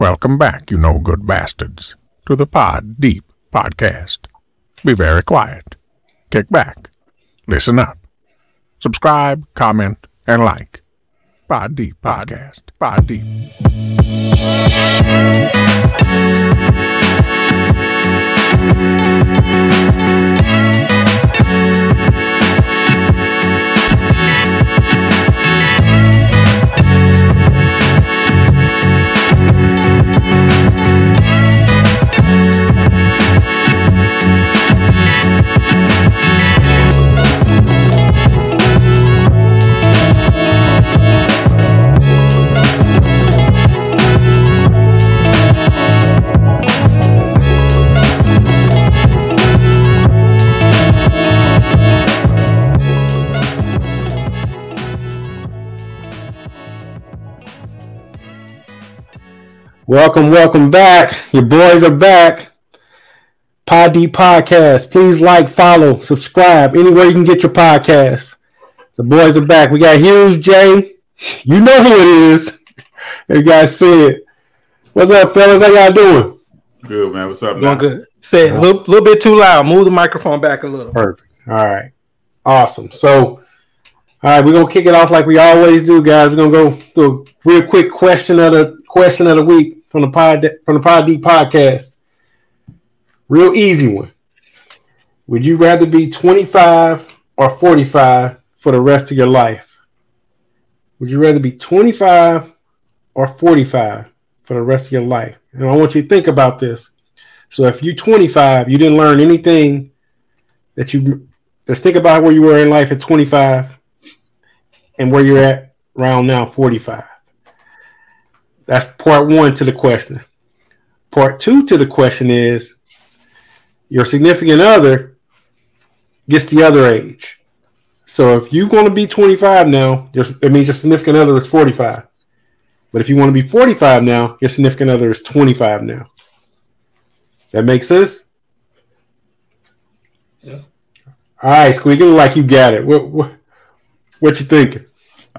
Welcome back, you no good bastards, to the Pod Deep Podcast. Be very quiet. Kick back. Listen up. Subscribe, comment, and like. Pod Deep Podcast. Pod Deep. Welcome, welcome back. Your boys are back. Pod Deep Podcast. Please like, follow, subscribe anywhere you can get your podcast. The boys are back. We got Hughes Jay. You know who it is. You guys see it. What's up, fellas? How y'all doing? Good man. What's up? Doing good. Say it a little, little bit too loud. Move the microphone back a little. Perfect. All right. Awesome. So, all right, we're gonna kick it off like we always do, guys. We're gonna go through a real quick question of the question of the week from the pod from the Pod podcast. Real easy one. Would you rather be 25 or 45 for the rest of your life? Would you rather be 25 or 45 for the rest of your life? And I want you to think about this. So if you're 25, you didn't learn anything that you let's think about where you were in life at 25 and where you're at around now 45. That's part one to the question. Part two to the question is your significant other gets the other age. So if you're going to be 25 now, it means your significant other is 45. But if you want to be 45 now, your significant other is 25 now. That makes sense? Yeah. All right, Squeaky, like you got it. What, what, what you thinking?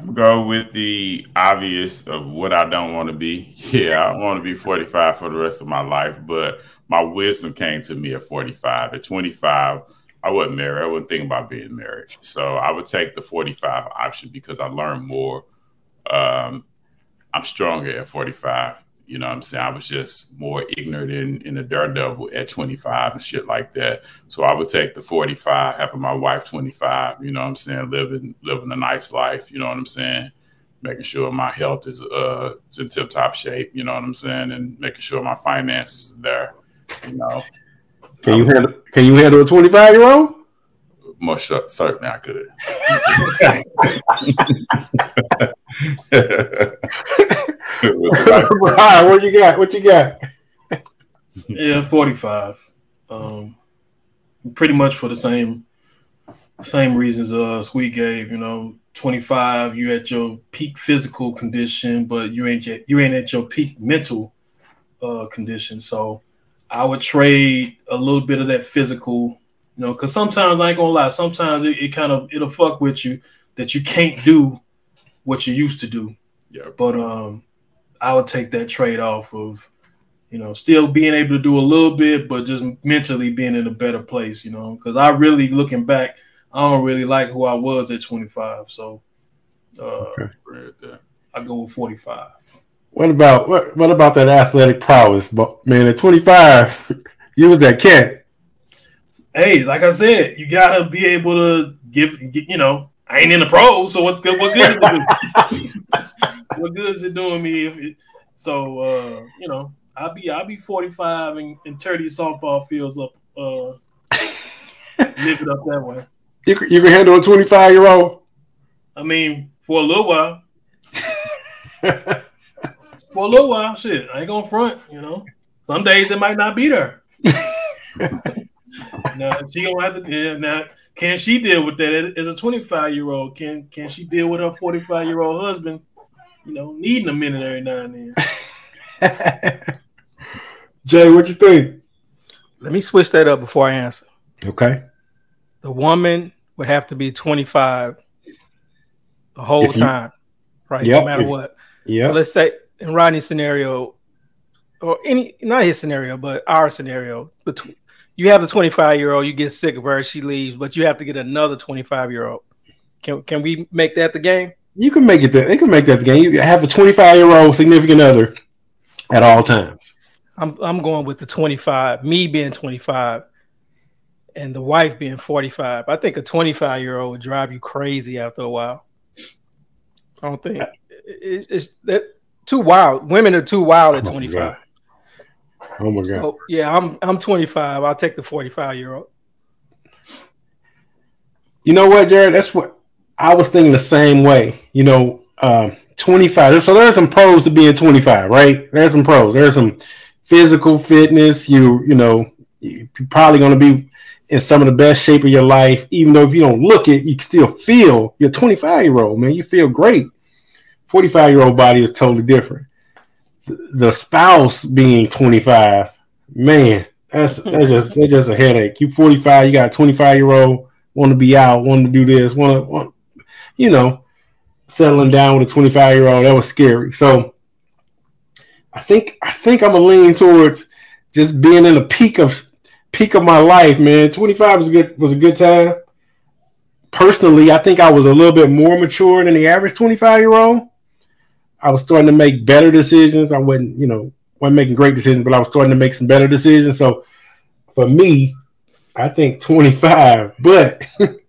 I'm go with the obvious of what I don't want to be. Yeah, I want to be 45 for the rest of my life, but my wisdom came to me at 45. At 25, I wasn't married. I wasn't thinking about being married. So I would take the 45 option because I learned more. Um, I'm stronger at 45. You know what I'm saying? I was just more ignorant in, in the daredevil at 25 and shit like that. So I would take the 45, having my wife 25, you know what I'm saying, living living a nice life, you know what I'm saying? Making sure my health is uh is in tip top shape, you know what I'm saying, and making sure my finances are there, you know. Can you handle can you handle a 25 year old? Most certainly I could. Brian, what you got? What you got? yeah, forty-five. Um, pretty much for the same same reasons uh Sweet gave. You know, twenty-five, you at your peak physical condition, but you ain't yet, you ain't at your peak mental uh condition. So I would trade a little bit of that physical. You know, because sometimes I ain't gonna lie. Sometimes it, it kind of it'll fuck with you that you can't do what you used to do. Yeah. But um, I would take that trade off of, you know, still being able to do a little bit, but just mentally being in a better place, you know, because I really looking back, I don't really like who I was at 25. So uh, okay. I go with 45. What about what, what about that athletic prowess? But man, at 25, you was that cat. Hey, like I said, you gotta be able to give, you know, I ain't in the pros, so what's good? What good is it? what good is it doing me? If it, so, uh, you know, I'll be I'll be forty five and, and tear these softball fields up. Uh, live it up that way. You can, you can handle a twenty five year old. I mean, for a little while. for a little while, shit. I ain't gonna front. You know, some days it might not be there. now she gonna have to. Yeah, now can she deal with that as a 25 year old? Can can she deal with her 45 year old husband? You know, needing a minute every now and then. Jay, what you think? Let me switch that up before I answer. Okay. The woman would have to be 25 the whole you, time, right? Yep. No matter what. Yeah. So let's say in Rodney's scenario, or any not his scenario, but our scenario. Between you have the 25 year old, you get sick of her, she leaves, but you have to get another 25 year old. Can can we make that the game? You can make it that they can make that the game. You have a 25 year old significant other at all times. I'm I'm going with the 25, me being 25 and the wife being 45. I think a 25 year old would drive you crazy after a while. I don't think it, it's that too wild. Women are too wild at 25. Oh my god. So, yeah, I'm I'm 25. I'll take the 45 year old. You know what, Jared? That's what I was thinking the same way. You know, um, 25. So there's some pros to being 25, right? There's some pros. There's some physical fitness. You you know, you're probably going to be in some of the best shape of your life. Even though if you don't look it, you still feel. You're 25 year old man. You feel great. 45 year old body is totally different. The spouse being 25, man, that's that's just that's just a headache. You 45, you got a 25 year old want to be out, want to do this, want to, want, you know, settling down with a 25 year old. That was scary. So I think I think I'm a lean towards just being in the peak of peak of my life, man. 25 was a good was a good time. Personally, I think I was a little bit more mature than the average 25 year old. I was starting to make better decisions. I wasn't, you know, wasn't making great decisions, but I was starting to make some better decisions. So for me, I think 25. But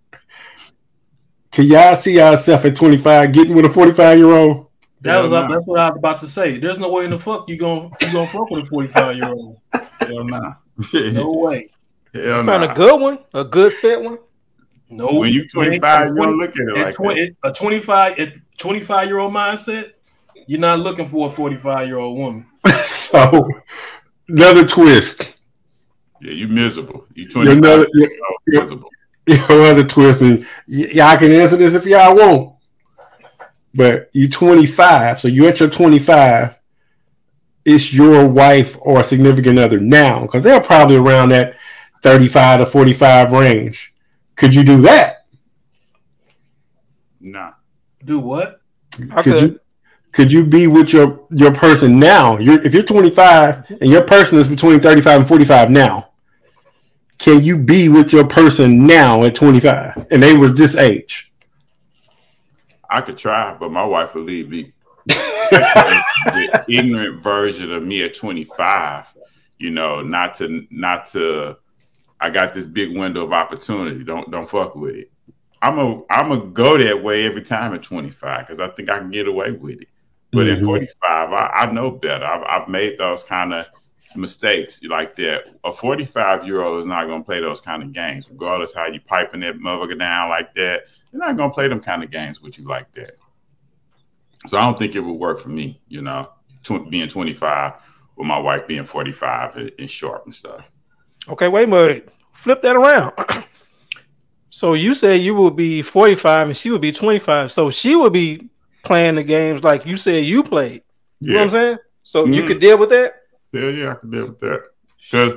can y'all see yourself at 25 getting with a 45 year old? That was that's what I was about to say. There's no way in the fuck you gonna you gonna fuck with a 45 year old. Hell nah. No way. Hell Find nah. a good one, a good fit one. No. When you 25, you don't look at it like that. A 25 a 25 year old mindset. You're not looking for a 45 year old woman. so another twist. Yeah, you miserable. You You're 25. another, you you're- miserable. Your other twist, and y- y'all can answer this if y'all want. But you're 25, so you're at your 25. It's your wife or significant other now, because they're probably around that 35 to 45 range. Could you do that? Nah. Do what? I could could. you could you be with your your person now? You're if you're 25 and your person is between 35 and 45 now. Can you be with your person now at 25 and they was this age? I could try, but my wife would leave me. the ignorant version of me at 25, you know, not to not to I got this big window of opportunity. Don't don't fuck with it. I'm a I'm a go that way every time at 25 because I think I can get away with it. But Mhm. at 45, I, I know better. I've, I've made those kind of mistakes like that. A 45 year old is not going to play those kind of games, regardless how you piping that motherfucker down like that. They're not going to play them kind of games with you like that. So I don't think it would work for me, you know, tw- being 25 with my wife being 45 and, and sharp and stuff. Okay, wait a minute. Flip that around. so you say you will be 45 and she would be 25. So she would be playing the games like you said you played. You know what I'm saying? So you Mhm. could deal with that? Yeah, yeah, I can deal with that. Because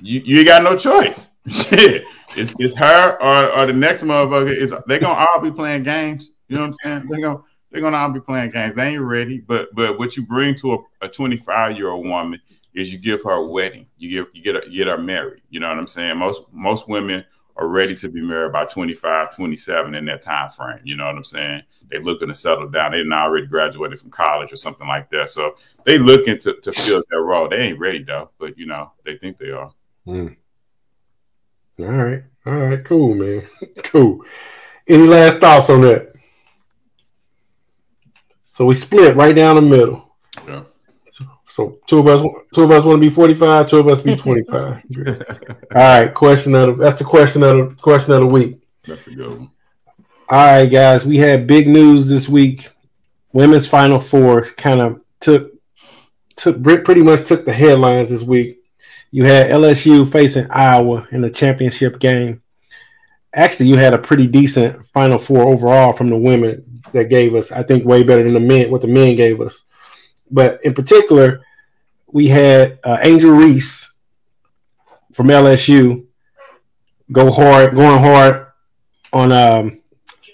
you, you ain't got no choice. Shit. It's, it's her or, or the next motherfucker. Is they gonna all be playing games? You know what I'm saying? They gonna they're gonna all be playing games. They ain't ready. But but what you bring to a, a 25 year old woman is you give her a wedding. You give you get her, you get her married. You know what I'm saying? Most most women are ready to be married by 25, 27 in that time frame. You know what I'm saying? They looking to settle down. They didn't already graduated from college or something like that. So they looking to, to fill that role. They ain't ready though, but you know, they think they are. Mm. All right. All right. Cool, man. cool. Any last thoughts on that? So we split right down the middle. Yeah. So two of us, two of us want to be forty-five. Two of us be twenty-five. All right. Question of the, that's the question of the question of the week. That's a good one. All right, guys. We had big news this week. Women's Final Four kind of took took pretty much took the headlines this week. You had LSU facing Iowa in the championship game. Actually, you had a pretty decent Final Four overall from the women that gave us, I think, way better than the men what the men gave us. But in particular, we had uh, Angel Reese from LSU go hard, going hard on um,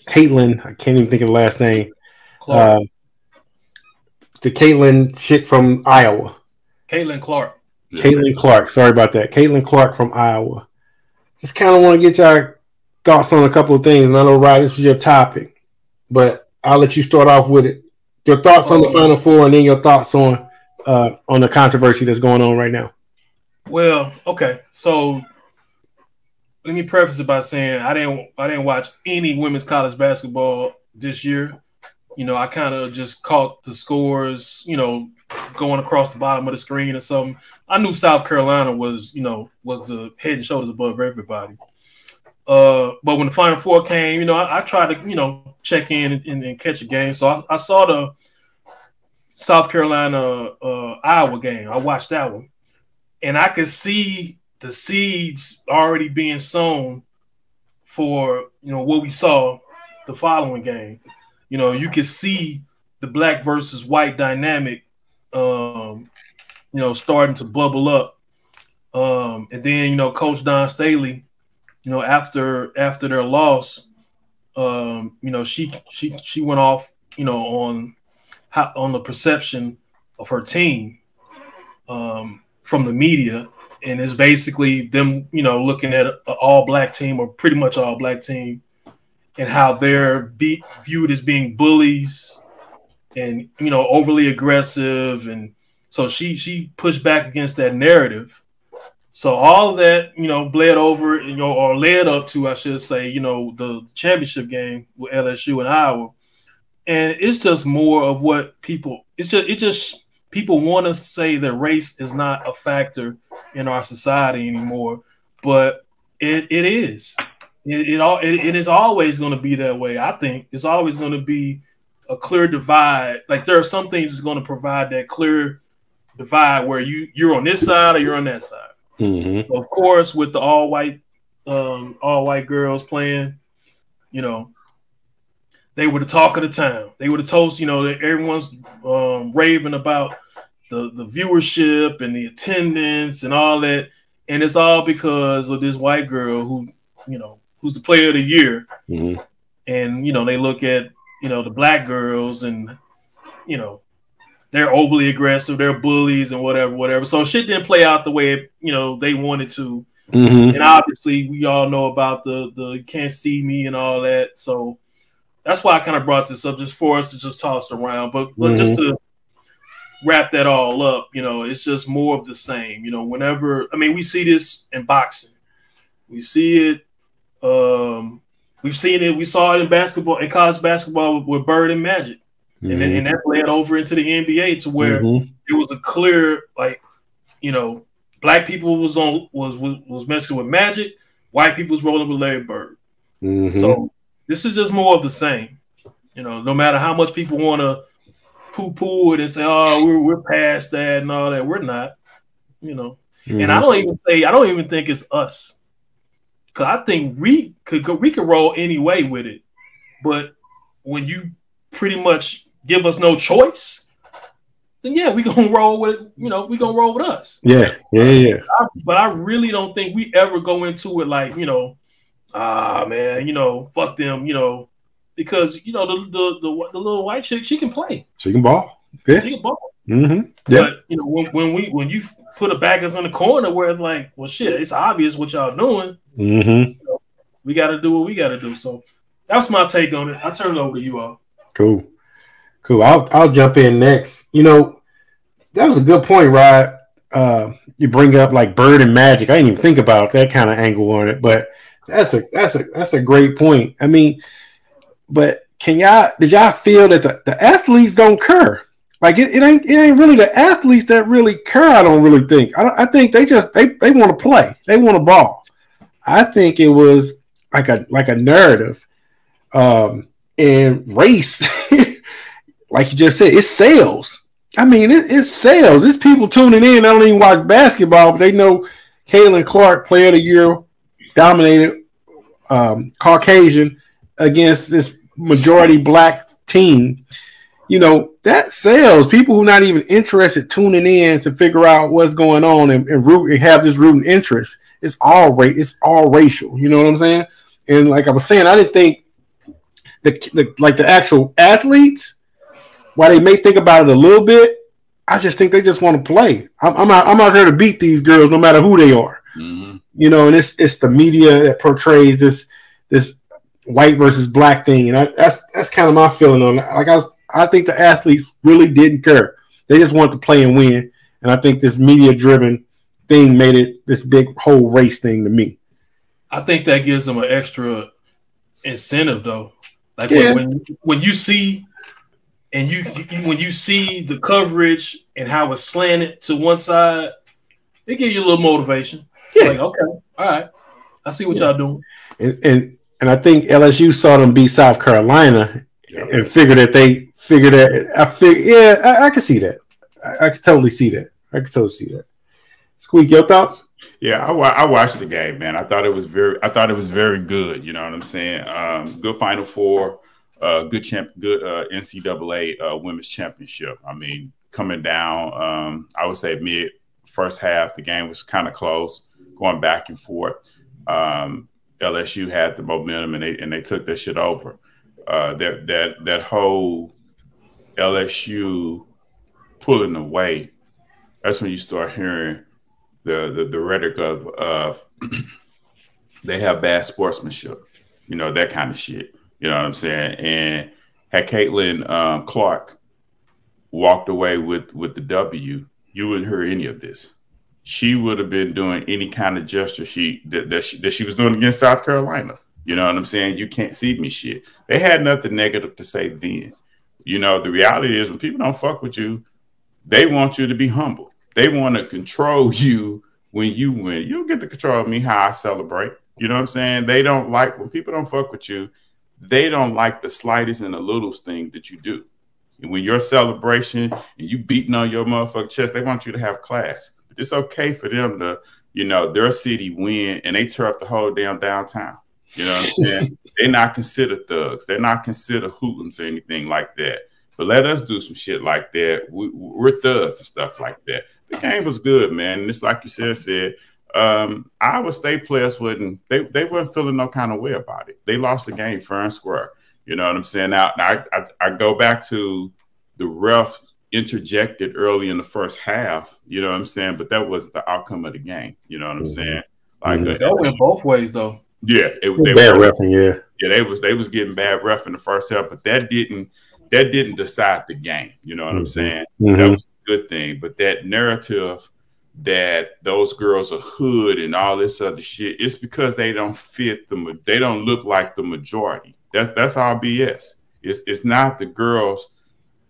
Caitlin. I can't even think of the last name. Clark. Uh, the Caitlin chick from Iowa. Caitlin Clark. Yeah. Caitlin Clark. Sorry about that. Caitlin Clark from Iowa. Just kind of want to get your thoughts on a couple of things. And I know, Rod, this was your topic, but I'll let you start off with it. Your thoughts on the oh. Final Four, and then your thoughts on uh, on the controversy that's going on right now. Well, okay, so let me preface it by saying I didn't I didn't watch any women's college basketball this year. You know, I kind of just caught the scores, you know, going across the bottom of the screen or something. I knew South Carolina was, you know, was the head and shoulders above everybody. Uh, but when the Final Four came, you know, I, I tried to, you know, check in and, and, and catch a game. So I, I, saw the South Carolina uh, Iowa game. I watched that one, and I could see the seeds already being sown for you know what we saw the following game. You know, you could see the black versus white dynamic, um, you know, starting to bubble up. Um, and then you know, Coach Dawn Staley, you know, after after their loss, um, you know, she she she went off, you know, on how, on the perception of her team um, from the media, and it's basically them, you know, looking at an all black team or pretty much all black team, and how they're be, viewed as being bullies and you know overly aggressive, and so she she pushed back against that narrative. So all that you know bled over, you know, or led up to, I should say, you know, the championship game with LSU and Iowa, and it's just more of what people. It's just it just people want to say that race is not a factor in our society anymore, but it, it is. It, it all it, it is always going to be that way. I think it's always going to be a clear divide. Like there are some things that's going to provide that clear divide where you you're on this side or you're on that side. Mm-hmm. So of course, with the all white um, all white girls playing, you know, they were the talk of the town. They were the toast. You know, everyone's um, raving about the the viewership and the attendance and all that, and it's all because of this white girl who you know who's the player of the year, mm-hmm. and you know they look at you know the black girls and you know they're overly aggressive, they're bullies and whatever, whatever. So shit didn't play out the way you know they wanted to. Mm-hmm. And obviously, we all know about the the can't see me and all that. So that's why I kind of brought this up, just for us to just toss around. But, but mm-hmm. just to wrap that all up, you know, it's just more of the same. You know, whenever I mean, we see this in boxing, we see it. Um, we've seen it. We saw it in basketball, in college basketball with, with Bird and Magic, mm-hmm. and, and that led over into the NBA to where mm-hmm. it was a clear, like, you know, black people was on was was, was messing with Magic, white people was rolling with Larry Bird. Mm-hmm. So this is just more of the same. You know, no matter how much people want to poo poo it and say, "Oh, we're we're past that" and all that. We're not, you know. Mm-hmm. And I don't even say I don't even think it's us, because I think we could we could roll any way with it. But when you pretty much give us no choice, then yeah, we gonna roll with you know we gonna roll with us. Yeah, yeah, yeah. I, but I really don't think we ever go into it like you know, ah man, you know, fuck them, you know, because you know the the, the, the little white chick she can play. She can ball. Yeah. She can ball. Mm-hmm. Yeah. But you know when, when we when you put a backers in the corner where it's like, well, shit, it's obvious what y'all doing. Mm-hmm. You know, we got to do what we got to do. So that's my take on it. I turn it over to you all. Cool, cool. I'll I'll jump in next. You know, that was a good point, Rod. Uh, you bring up like Bird and Magic. I didn't even think about that kind of angle on it, but that's a that's a that's a great point. I mean but can y'all did y'all feel that the, the athletes don't care? Like it, it ain't it ain't really the athletes that really care. I don't really think. I, I think they just they, they want to play. They want to ball. I think it was like a like a narrative, um, and race. like you just said, it's sales. I mean, it, it's sales. It's people tuning in. They don't even watch basketball, but they know Caitlin Clark, Player of the Year, dominated um, Caucasian against this majority black team, you know, that sells. People who are not even interested tuning in to figure out what's going on and, and root and have this rooting interest. It's all race, it's all racial. You know what I'm saying? And like I was saying, I didn't think the, the like the actual athletes, while they may think about it a little bit, I just think they just want to play. I'm, I'm out. I'm out here to beat these girls, no matter who they are. Mhm. You know, and it's it's the media that portrays this this white versus black thing, and I, that's that's kind of my feeling on it. Like I was, I think the athletes really didn't care. They just wanted to play and win, and I think this media driven thing made it this big whole race thing to me. I think that gives them an extra incentive though. Like Yeah. when, when you see and you, you when you see the coverage and how it's slanted to one side, it gives you a little motivation. Yeah. Like, okay, all right. I see what y'all doing. And, and and I think LSU saw them beat South Carolina and figured that they figured that I fig yeah I, I can see that I, I can totally see that I can totally see that. Squeak, your thoughts? Yeah, I, I watched the game, man. I thought it was very, I thought it was very good. You know what I'm saying? Um, good Final Four, uh, good champ, good uh, NCAA uh, Women's Championship. I mean, coming down, um, I would say mid first half, the game was kind of close, going back and forth. Um, LSU had the momentum, and they and they took that shit over. Uh, that that that whole LSU pulling away. That's when you start hearing the the, the rhetoric of of they have bad sportsmanship, you know that kind of shit. You know what I'm saying? And had Caitlin um, Clark walked away with with the W, you wouldn't hear any of this. She would have been doing any kind of gesture she that, that she that she was doing against South Carolina. You know what I'm saying? You can't see me shit. They had nothing negative to say then. You know, the reality is when people don't fuck with you, they want you to be humble. They want to control you when you win. You don't get to control me how I celebrate. You know what I'm saying? They don't like when people don't fuck with you. They don't like the slightest and the littlest thing that you do. And when your celebration and you beating on your motherfucking chest, they want you to have class. It's okay for them to, you know, their city win and they tear up the whole damn downtown. You know what I'm saying? They're not considered thugs. They're not considered hoodlums or anything like that. But let us do some shit like that. We, we're thugs and stuff like that. The game was good, man. And it's like you said, said um, Iowa State players wouldn't they they weren't feeling no kind of way about it. They lost the game fair and square. You know what I'm saying? Now, now I, I, I go back to the ref interjected early in the first half. You know what I'm saying? But that was the outcome of the game. You know what I'm Mhm. saying? Like Mhm. uh, That went both ways though. yeah, it, they Bad were, referee, yeah. yeah, they was they was getting bad ref in the first half, but that didn't that didn't decide the game. You know what I'm Mhm. saying? That Mhm. was a good thing. But that narrative that those girls are hood and all this other shit, it's because they don't fit the they don't look like the majority. That's that's all BS. It's it's not the girls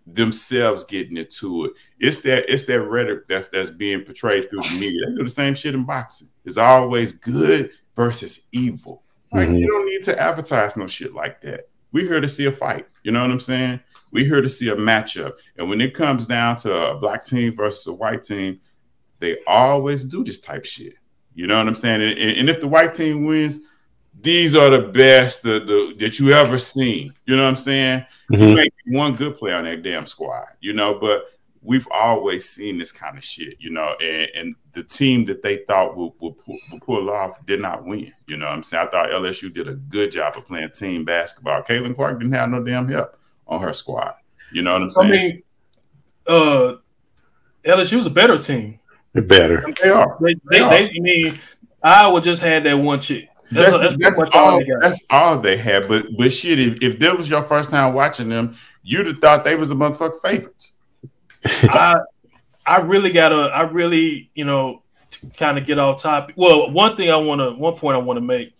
themselves getting into it. It's that it's that rhetoric that's that's being portrayed through the media. They do the same shit in boxing. It's always good versus evil. Like Mhm. you don't need to advertise no shit like that. We're here to see a fight. You know what I'm saying? We're here to see a matchup. And when it comes down to a black team versus a white team, they always do this type shit. You know what I'm saying? And, and if the white team wins, these are the best the, the, that you ever seen. You know what I'm saying? You Mhm. make one good player on that damn squad, you know, but we've always seen this kind of shit, you know, and, and the team that they thought would, would, pull, would pull off did not win. You know what I'm saying? I thought LSU did a good job of playing team basketball. Caitlin Clark didn't have no damn help on her squad. You know what I'm saying? I saying? mean, uh, LSU's a better team. They're better. they are. They, they, Yeah. they, I mean, Iowa just had that one chick. That's, That's, that's, that's, all. That's all they had. But but shit, if, if that was your first time watching them, you'd have thought they was a motherfucking favorites. I I really gotta I really you know kind of get off topic. Well, one thing I want to one point I want to make.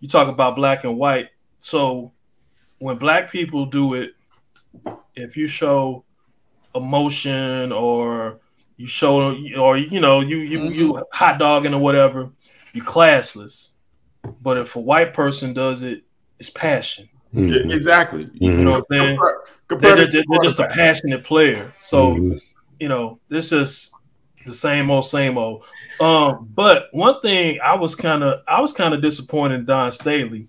You talk about black and white. So when black people do it, if you show emotion or you show or you know you you you hot dogging or whatever, you classless. But if a white person does it, it's passion. Yeah, Mhm. exactly. Mhm. You know what I'm saying? Compare- They're, they're- they're just a passionate player. So Mhm. you know, this is the same old, same old. Um, but one thing I was kind of, I was kind of disappointed in Dawn Staley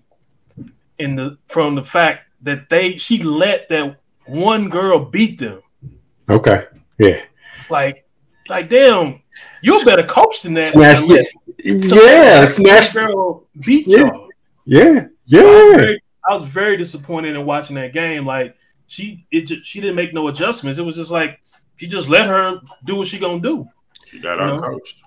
in the from the fact that they she let that one girl beat them. Okay. Yeah. Like, like damn, you're a better coach than that. Smash. Yeah. Let Yeah. that Smash. girl beat Yeah. y'all. Yeah. I was, Yeah. very, I was very disappointed in watching that game. Like she, it, just, she didn't make no adjustments. It was just like she just let her do what she gonna do. She got You know? out coached.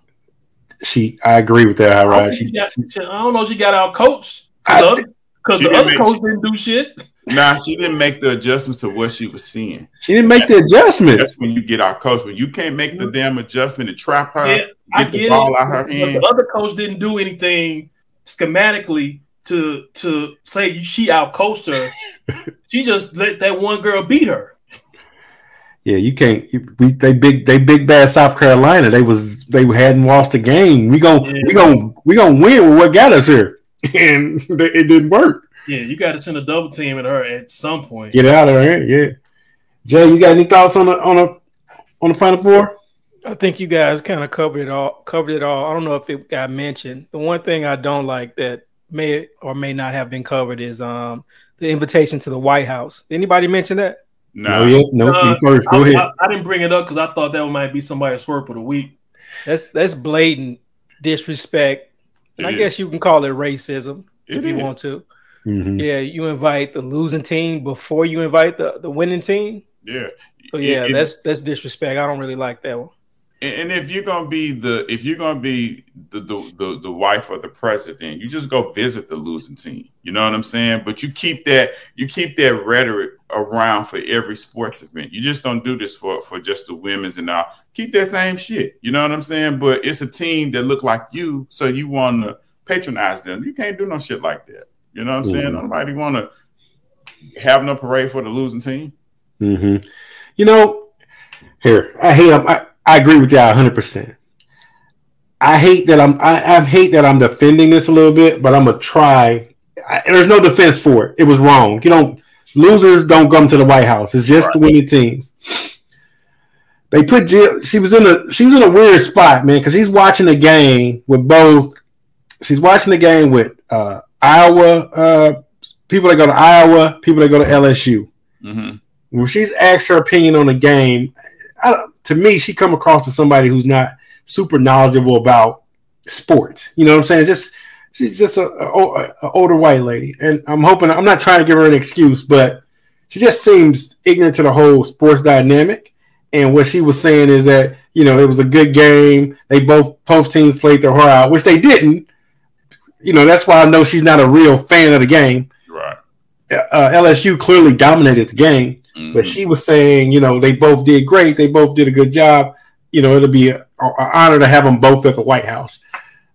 She, I agree with that. I don't, Right? think She, she got, she- I don't know. She got out coached I because She the didn't other make- coach didn't do shit. Nah, she didn't make the adjustments to what she was seeing. she didn't make the adjustments. That's when you get out coached. When you can't make the damn adjustment to trap her, Yeah, I get the get ball it. out her hand. the other coach didn't do anything schematically to to say she out coached her. she just let that one girl beat her. Yeah, you can't. We they big they big bad South Carolina. They was they hadn't lost a game. We gon' Yeah. we gon' we gonna win with what got us here, and it didn't work. Yeah, you got to send a double team at her at some point. Get out of there, yeah. Jay, you got any thoughts on the on the on the final four? I think you guys kind of covered it all. Covered it all. I don't know if it got mentioned. The one thing I don't like that may or may not have been covered is um the invitation to the White House. Anybody mention that? Nah, No, yeah, no. Uh, you first. Go I, ahead. I, I didn't bring it up because I thought that might be somebody's swerve of the week. That's that's blatant disrespect. And It I is. guess you can call it racism It if you is. want to. Mhm. Yeah, you invite the losing team before you invite the, the winning team. yeah. So yeah, It- it- that's that's disrespect. I don't really like that one. And and if you're gonna be the if you're gonna be the, the the the wife of the president, you just go visit the losing team. You know what I'm saying? But you keep that you keep that rhetoric around for every sports event. You just don't do this for for just the women's and all. Keep that same shit. You know what I'm saying? But it's a team that look like you, so you want to patronize them. You can't do no shit like that. You know what I'm saying? Mhm. Nobody want to have no parade for the losing team. hmm You know, here I hate. I I agree with y'all 100. percent I hate that I'm. I, I hate that I'm defending this a little bit, but I'm gonna try. I, there's no defense for it. It was wrong. You don't. Losers don't come to the White House. It's just the winning teams. They put Jill. She was in a. She was in a weird spot, man, because he's watching the game with both. She's watching the game with uh, Iowa uh, people that go to Iowa, people that go to LSU Mm-hmm. when she's asked her opinion on the game, I, to me, she come across to somebody who's not super knowledgeable about sports. You know what I'm saying? Just she's just a, a- a older white lady, and I'm hoping I'm not trying to give her an excuse, but she just seems ignorant to the whole sports dynamic. And what she was saying is that you know it was a good game. They both both teams played their heart out, which they didn't. You know that's why I know she's not a real fan of the game. Right. Uh, LSU clearly dominated the game. But Mhm. she was saying, you know, they both did great. They both did a good job. You know, it'll be an honor to have them both at the White House.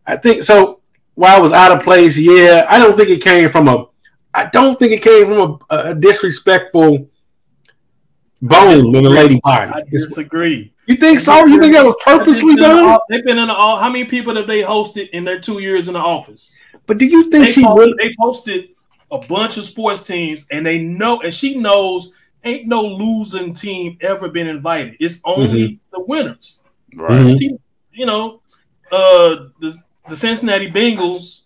I think so. While I was out of place, yeah, I don't think it came from a. I don't think it came from a, a disrespectful bone in the lady body. I disagree. you think so? You think that was purposely They've been in the- done? They've been in the all. How many people have they hosted in their two years in the office? But do you think They she hosted, really? they've hosted a bunch of sports teams, and they know, and she knows, ain't no losing team ever been invited. It's only Mm-hmm. the winners. Right. Mhm. You know, uh, the, the Cincinnati Bengals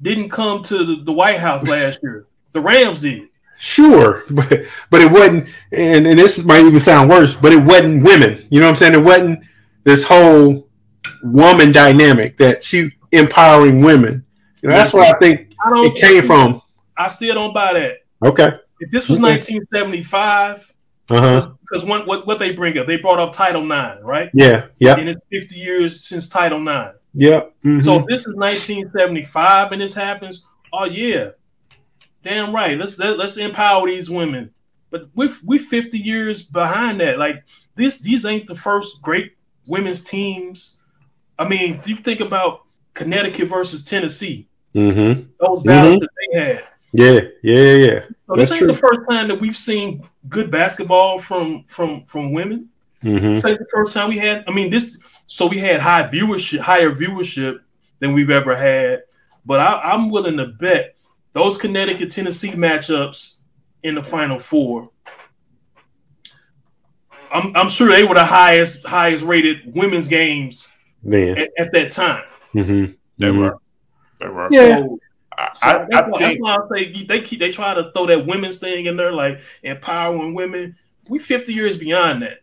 didn't come to the, the White House last year. The Rams did. Sure, but but it wasn't, and, and this might even sound worse, but it wasn't women. You know what I'm saying? It wasn't this whole woman dynamic that she empowering women. You know, that's what I think I don't. it came from. I still don't buy that. Okay. If this was Okay. 1975, Uh huh. because what, what what they bring up, they brought up Title IX, right? Yeah. Yeah. And it's 50 years since Title IX. Yeah. mhm. So if this is 1975 and this happens, oh yeah, damn right. Let's let, let's empower these women. But we we 50 years behind that. Like this, these ain't the first great women's teams. I mean, if you think about Connecticut versus Tennessee, Mhm. those battles that they had. Yeah. Yeah. Yeah. So That's this ain't true. the first time that we've seen good basketball from from from women. Mhm. This ain't the first time we had. I mean, this. So we had high viewership, higher viewership than we've ever had. But I, I'm willing to bet those Connecticut Tennessee matchups in the Final Four. I'm, I'm sure they were the highest highest rated women's games Man. at, at that time. Mhm. They Mhm. were. They were. Yeah. So, I, so I, that's, I why, that's think why I say they keep they try to throw that women's thing in there, like empowering women. We 50 years beyond that.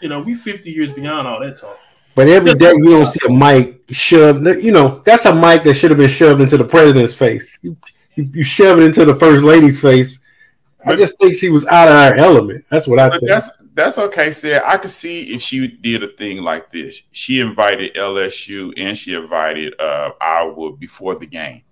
You know, we 50 years beyond all that talk. But every day you don't see a mic shoved. You know, that's a mic that should have been shoved into the president's face. You, you, you shove it into the first lady's face. I just think she was out of her element. That's what I think. That's that's okay, Said I could see if she did a thing like this. She invited LSU and she invited uh, Iowa before the game,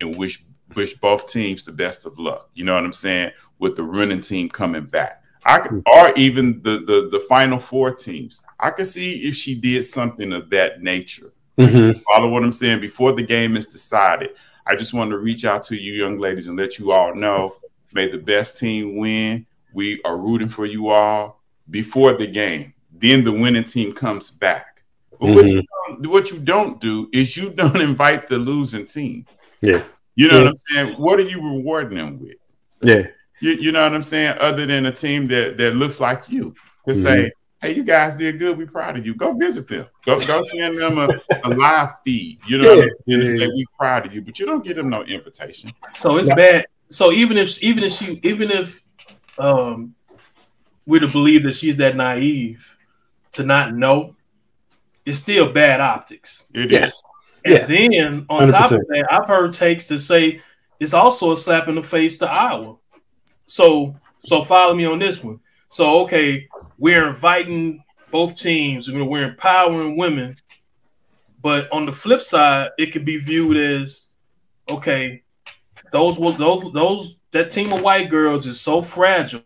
and wish wish both teams the best of luck. You know what I'm saying? With the running team coming back, I could, or even the the the final four teams. I could see if she did something of that nature. Mhm. Follow what I'm saying before the game is decided. I just want to reach out to you young ladies and let you all know may the best team win. We are rooting for you all before the game. Then the winning team comes back. But what, mm-hmm. you don't, what you don't do is you don't invite the losing team. Yeah. You know Yeah. what I'm saying? What are you rewarding them with? Yeah. You, you know what I'm saying? Other than a team that that looks like you, to mm-hmm. say, "Hey, you guys did good. We proud of you. Go visit them. Go go send them a, a live feed. You know, what I'm Yeah. saying? Say we proud of you, but you don't give them no invitation. So it's Yeah. bad. So even if even if she even if um we're to believe that she's that naive to not know, it's still bad optics. It is. Yes. And Yes. then on top 100%. of that, I've heard takes to say it's also a slap in the face to Iowa. So so follow me on this one. So okay, we're inviting both teams, we're we're empowering women, but on the flip side, it could be viewed as okay, those will those those that team of white girls is so fragile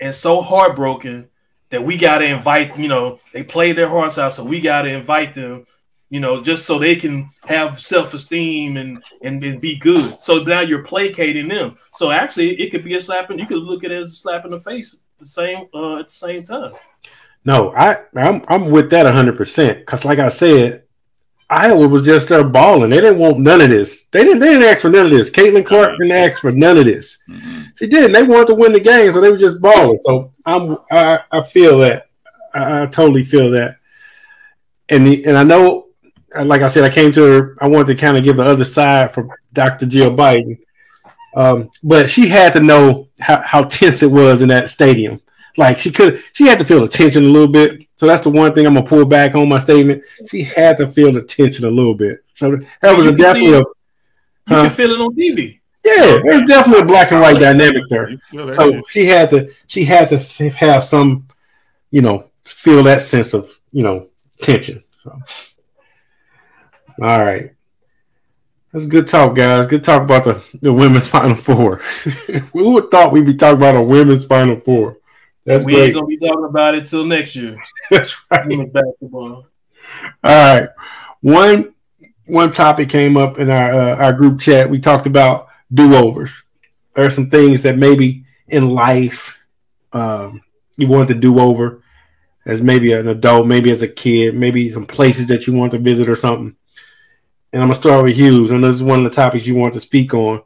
and so heartbroken that we got to invite, you know, they play their hearts out, so we got to invite them, you know, just so they can have self esteem and, and and be good. So now you're placating them. So actually, it could be a slap, and you could look at it as a slap in the face at the same uh, at the same time. No, I I'm I'm with that hundred percent. Cause like I said, Iowa was just there balling. They didn't want none of this. They didn't they didn't ask for none of this. Caitlin Clark didn't ask for none of this. Mhm. She didn't. They wanted to win the game, so they were just balling. So I'm I, I feel that. I, I totally feel that. And the, and I know, like I said, I came to her. I wanted to kind of give the other side from Dr. Jill Biden, um, but she had to know how, how tense it was in that stadium. Like she could, she had to feel the tension a little bit. So that's the one thing I'm gonna pull back on my statement. She had to feel the tension a little bit. So that was You a can definitely see- a, You Huh? can feel it on TV. yeah, there's definitely a black and white dynamic there. You feel that So shit. she had to she had to have some, you know, feel that sense of you know tension. So, all right, that's good talk, guys. Good talk about the the women's final four. Who would thought we'd be talking about a women's final four? That's we great. ain't gonna be talking about it till next year. That's right. Women's basketball. All right. One one topic came up in our uh, our group chat. We talked about do overs. There are some things that maybe in life um, you want to do over as maybe an adult, maybe as a kid, maybe some places that you want to visit or something. And I'm gonna start with Hughes, and this is one of the topics you want to speak on.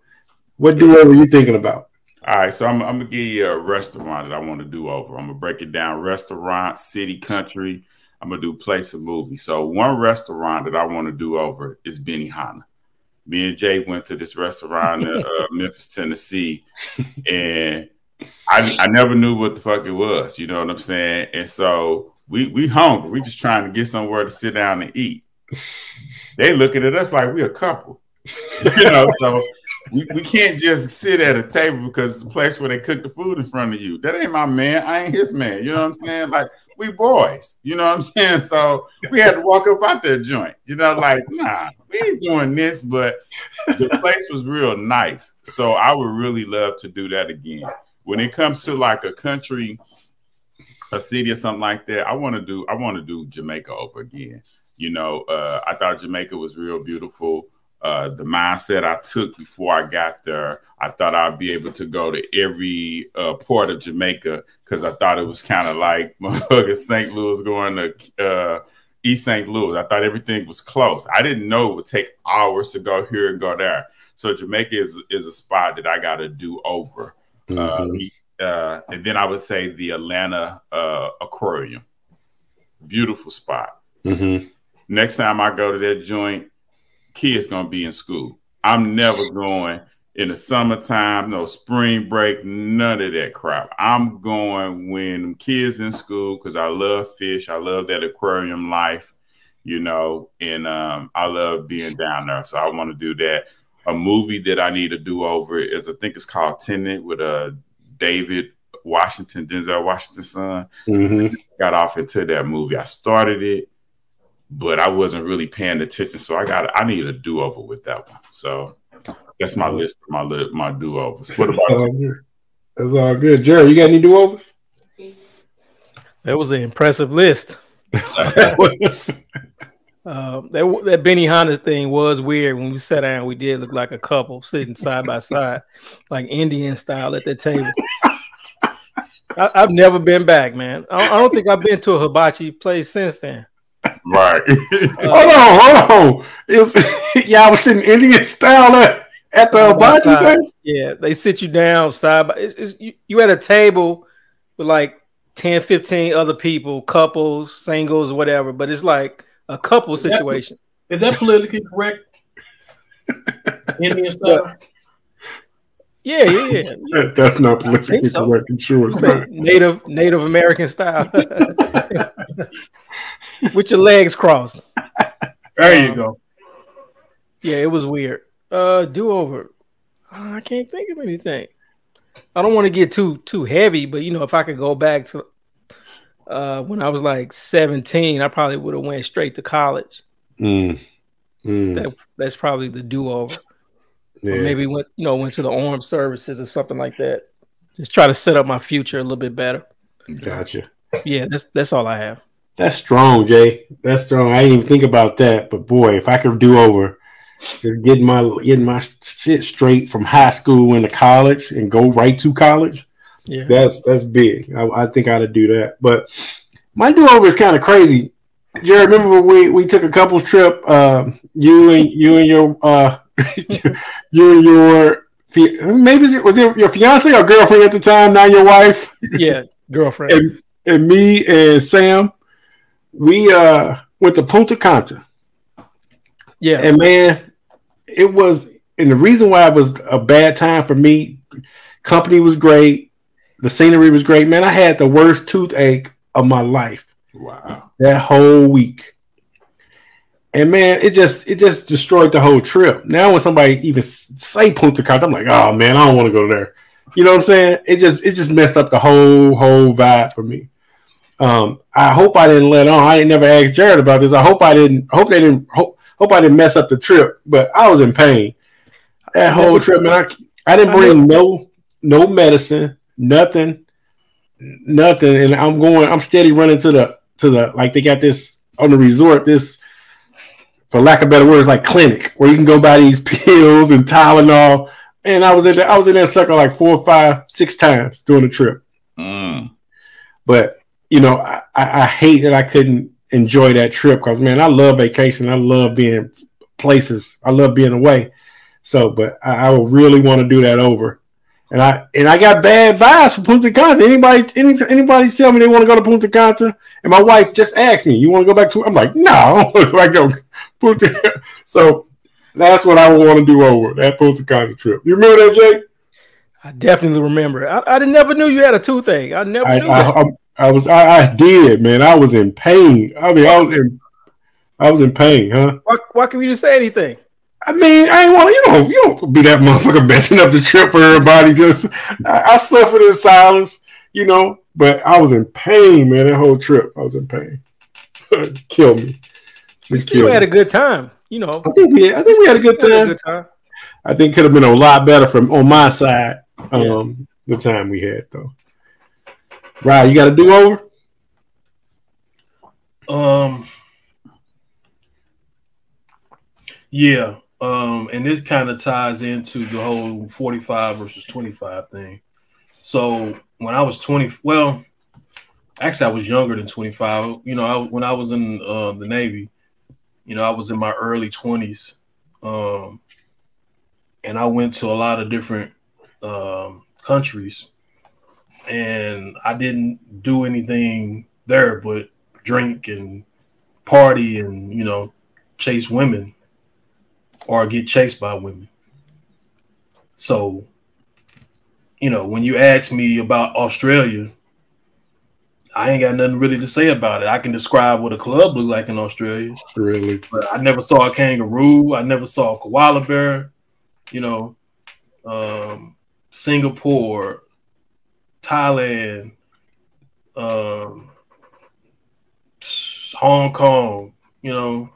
What do over you thinking about? All right, so I'm, I'm gonna give you a restaurant that I want to do over. I'm gonna break it down: restaurant, city, country. I'm gonna do place and movie. So one restaurant that I want to do over is Benihana. Me and Jay went to this restaurant in uh, Memphis, Tennessee, and I, I never knew what the fuck it was. You know what I'm saying? And so we we hungry. We just trying to get somewhere to sit down and eat. They looking at us like we a couple. you know, so we, we can't just sit at a table because it's a place where they cook the food in front of you. That ain't my man. I ain't his man. You know what I'm saying? Like we boys. You know what I'm saying? So we had to walk up out that joint. You know, like nah, we ain't doing this. But the place was real nice. So I would really love to do that again. When it comes to like a country, a city or something like that, I want to do. I want to do Jamaica over again. You know, uh, I thought Jamaica was real beautiful uh, the mindset I took before I got there, I thought I'd be able to go to every uh, port of Jamaica because I thought it was kind of like St. Louis going to uh, East St. Louis. I thought everything was close. I didn't know it would take hours to go here and go there. So Jamaica is is a spot that I got to do over. Uh, uh, and then I would say the Atlanta uh, Aquarium, beautiful spot. Mm-hmm. Next time I go to that joint, kids gonna be in school. I'm never going in the summertime, no spring break, none of that crap. I'm going when kids in school because I love fish. I love that aquarium life, you know, and um, I love being down there. So I want to do that. a movie that I need to do over is I think it's called Tenet with uh David Washington, Denzel Washington's son. Mm-hmm. Got off into that movie. I started it, but I wasn't really paying attention. So I got I need a do over with that one. So that's my list of my li- my do overs. What about you? That's all good. Jerry, you got any do overs? That was an impressive list. Uh, that that Benihana thing was weird. When we sat down, we did look like a couple sitting side by side, like Indian style at the table. I, have never been back, man. I, I, don't think I've been to a hibachi place since then. Right. hold on, hold on. It was y'all was sitting Indian style at, at the hibachi table. Yeah, they sit you down side by. It's, it's, you, you at a table with like 10, 15 other people, couples, singles, whatever. But it's like a couple is situation. That, is that politically correct? Indian style. Yeah, yeah, yeah. That's not politically so. correct. I'm sure it's not. Native Native American style. With your legs crossed. There you go. Yeah, it was weird. Uh do over. I can't think of anything. I don't want to get too too heavy, but you know, if I could go back to uh, when I was like 17, I probably would have went straight to college. Mm. Mm. That that's probably the do over. Yeah. Or maybe went you know went to the armed services or something like that. Just try to set up my future a little bit better. Gotcha. Yeah, that's that's all I have. That's strong, Jay. That's strong. I didn't even think about that, but boy, if I could do over, just getting my getting my shit straight from high school into college and go right to college. Yeah, that's that's big. I, I think I'd do that. But my do over is kind of crazy. Jerry, remember when we, we took a couples trip? Uh, you and you and your uh, you and your maybe it, was it your fiance or girlfriend at the time? Now your wife? Yeah, girlfriend. and, and me and Sam, we uh went to Punta Cana. Yeah, and man, it was, and the reason why it was a bad time for me. Company was great the scenery was great, man. I had the worst toothache of my life. Wow. That whole week. And man, it just it just destroyed the whole trip. Now when somebody even say Punta Cana, I'm like, oh man, I don't want to go there. You know what I'm saying? It just it just messed up the whole whole vibe for me. Um, I hope I didn't let on. I ain't never asked Jared about this. I hope I didn't. Hope they didn't. Hope, hope I didn't mess up the trip. But I was in pain that whole trip, man. I, I didn't bring no no medicine nothing, nothing. And I'm going, I'm steady running to the to the like they got this on the resort, this for lack of better words, like clinic where you can go buy these pills and Tylenol. And I was in there, I was in that circle like four, five, six times during the trip. Mm. But you know, I, I, hate that I couldn't enjoy that trip because man, I love vacation. I love being places. I love being away. So, but I, I would really want to do that over. And I and I got bad vibes for Punta Cana. Anybody any, anybody tell me they want to go to Punta Cana? And my wife just asked me, "You want to go back to?" I'm like, "No, I don't want to go back to Punta." So that's what I would want to do over that Punta Cana trip. You remember that, Jake? I definitely remember. I, I never knew you had a toothache. I never I, knew I, that. I, was I, I, did, man. I was in pain. I mean, I was in I was in pain, huh? Why, why can you just say anything? I mean, I ain't want you know you don't be that motherfucker messing up the trip for everybody. Just I, I suffered in silence, you know, but I was in pain, man. That whole trip, I was in pain. kill me. We still had me. a good time, you know. I think we, I think we had a good time. A good time. I think could have been a lot better from on my side. Um, yeah. the time we had though. Right, you got to do over. Um. Yeah, um, and this kind of ties into the whole 45 versus 25 thing. So when I was 20, well, actually, I was younger than 25. You know, I, when I was in uh, the Navy, you know, I was in my early 20s. Um, and I went to a lot of different um, countries. And I didn't do anything there but drink and party and, you know, chase women or get chased by women. So, you know, when you ask me about Australia, I ain't got nothing really to say about it. I can describe what a club looked like in Australia. Really? But I never saw a kangaroo. I never saw a koala bear. you know, um, Singapore, Thailand, um, Hong Kong, you know,